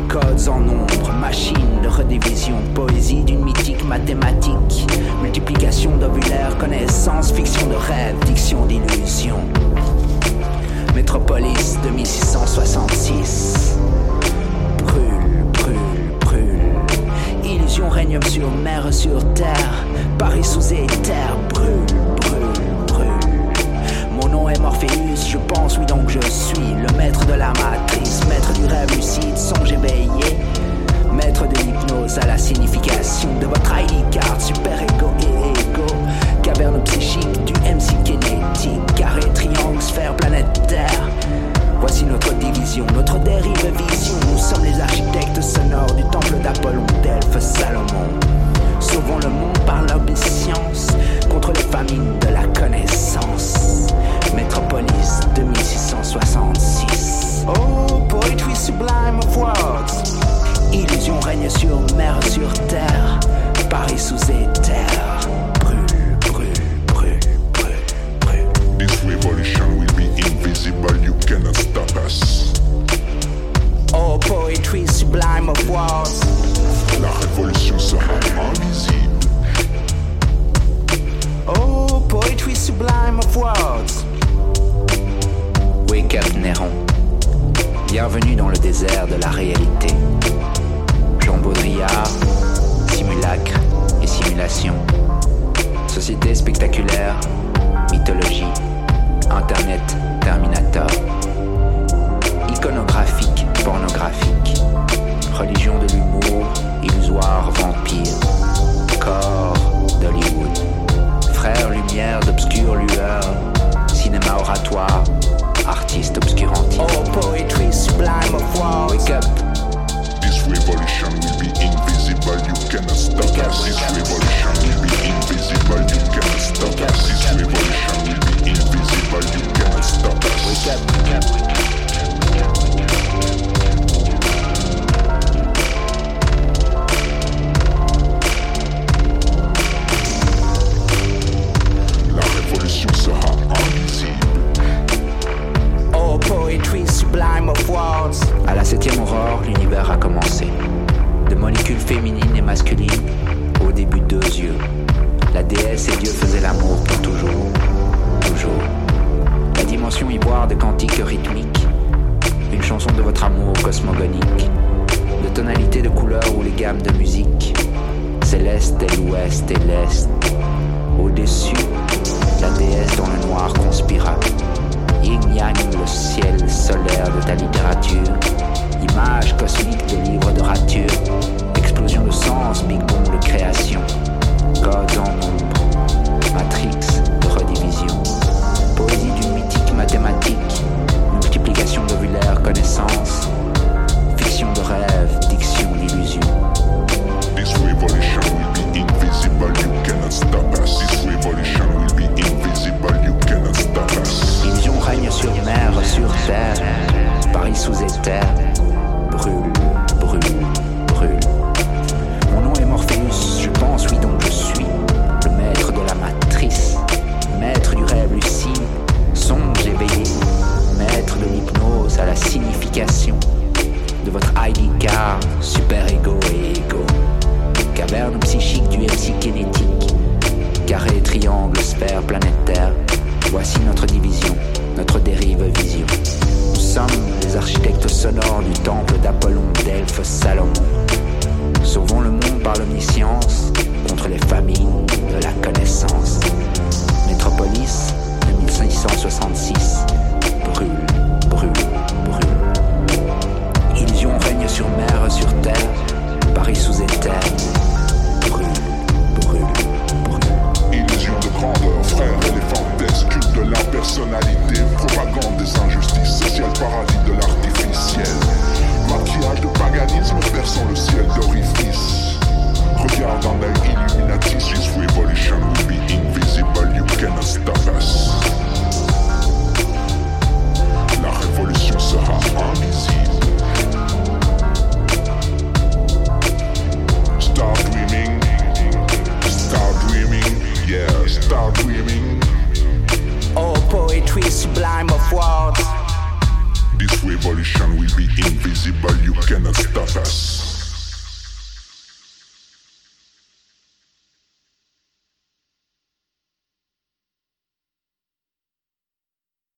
Codes en nombre, machine de redivision. Poésie d'une mythique mathématique. Multiplication d'ovulaires, connaissance, fiction de rêve, diction d'illusion. Métropolis 2666. Brûle, brûle, brûle. Illusion règne sur mer, sur terre. Paris sous éther. Brûle, je pense, oui donc je suis le maître de la matrice, maître du rêve lucide, songe éveillé. Maître de l'hypnose à la signification de votre ID card, super ego et ego. Caverne psychique du MC kinétique, carré, triangle, sphère, planète Terre. Voici notre division, notre dérive vision. Nous sommes les architectes sonores du temple d'Apollon, Delphes, Salomon. Sauvons le monde par l'obéissance contre les famines de la connaissance. Métropolis 2666. Oh, poetry sublime of words. Illusion règne sur mer, sur terre. Paris sous éther. Brûle, brûle, brûle, brûle, brûle. This revolution will be invisible, you cannot stop us. Oh, poetry sublime of words. La révolution sera invisible. Oh, poetry sublime of words. Wake up, Néron. Bienvenue dans le désert de la réalité. Jean Baudrillard, simulacre et simulation. Société spectaculaire, mythologie, Internet, Terminator. Iconographique, pornographique. Religion de l'humour, illusoire, vampire. Corps d'Hollywood. Frère lumière d'obscure lueur. Cinéma oratoire, artiste obscurantiste. Oh, poetry sublime of war. Wake up. This revolution will be invisible, you cannot stop us. This revolution will be invisible, you cannot stop us. This revolution will be invisible, you cannot stop us. Wake up, wake up, wake up. À la septième aurore, l'univers a commencé. De molécules féminines et masculines, au début deux yeux. La déesse et Dieu faisaient l'amour pour toujours. Toujours. La dimension ivoire de cantique rythmique. Une chanson de votre amour cosmogonique. De tonalité de couleur ou les gammes de musique. Céleste et l'ouest et l'est. Au-dessus, la déesse dans le noir conspira. Yin Yang, le ciel solaire de ta littérature. Images cosmiques de livres de rature, explosion de sens, big boom de création, code en ombre, matrix de redivision, poésie d'une mythique mathématique, multiplication d'ovulaires connaissances, fiction de rêve, diction d'illusion. This revolution will be invisible, you cannot stop us. This revolution will be invisible, you cannot stop. Illusion règne sur mer, sur terre, Paris sous éther brûle, brûle, brûle. Mon nom est Morpheus, je pense, oui donc je suis le maître de la matrice, maître du rêve lucide, songe éveillé, maître de l'hypnose à la signification de votre ID card, super ego et ego, caverne psychique du MC kinétique, carré, triangle, sphère, planétaire. Voici notre division, notre dérive vision sommes les architectes sonores du temple d'Apollon, Delphes, Salomon. Sauvons le monde par l'omniscience contre les famines de la connaissance. Métropolis de 1566 brûle, brûle, brûle. Illusion règne sur mer, sur terre, Paris sous éther brûle, brûle grandeur, frère éléphantesque, culte de la personnalité, propagande des injustices sociales, paradis de l'artificiel. Maquillage de paganisme, perçant le ciel d'orifice. Regarde en l'œil illuminati, this revolution will be invisible, you cannot stop us. La révolution sera invisible. All dreaming. Poetry sublime of words. This revolution will be invisible, you cannot stop us.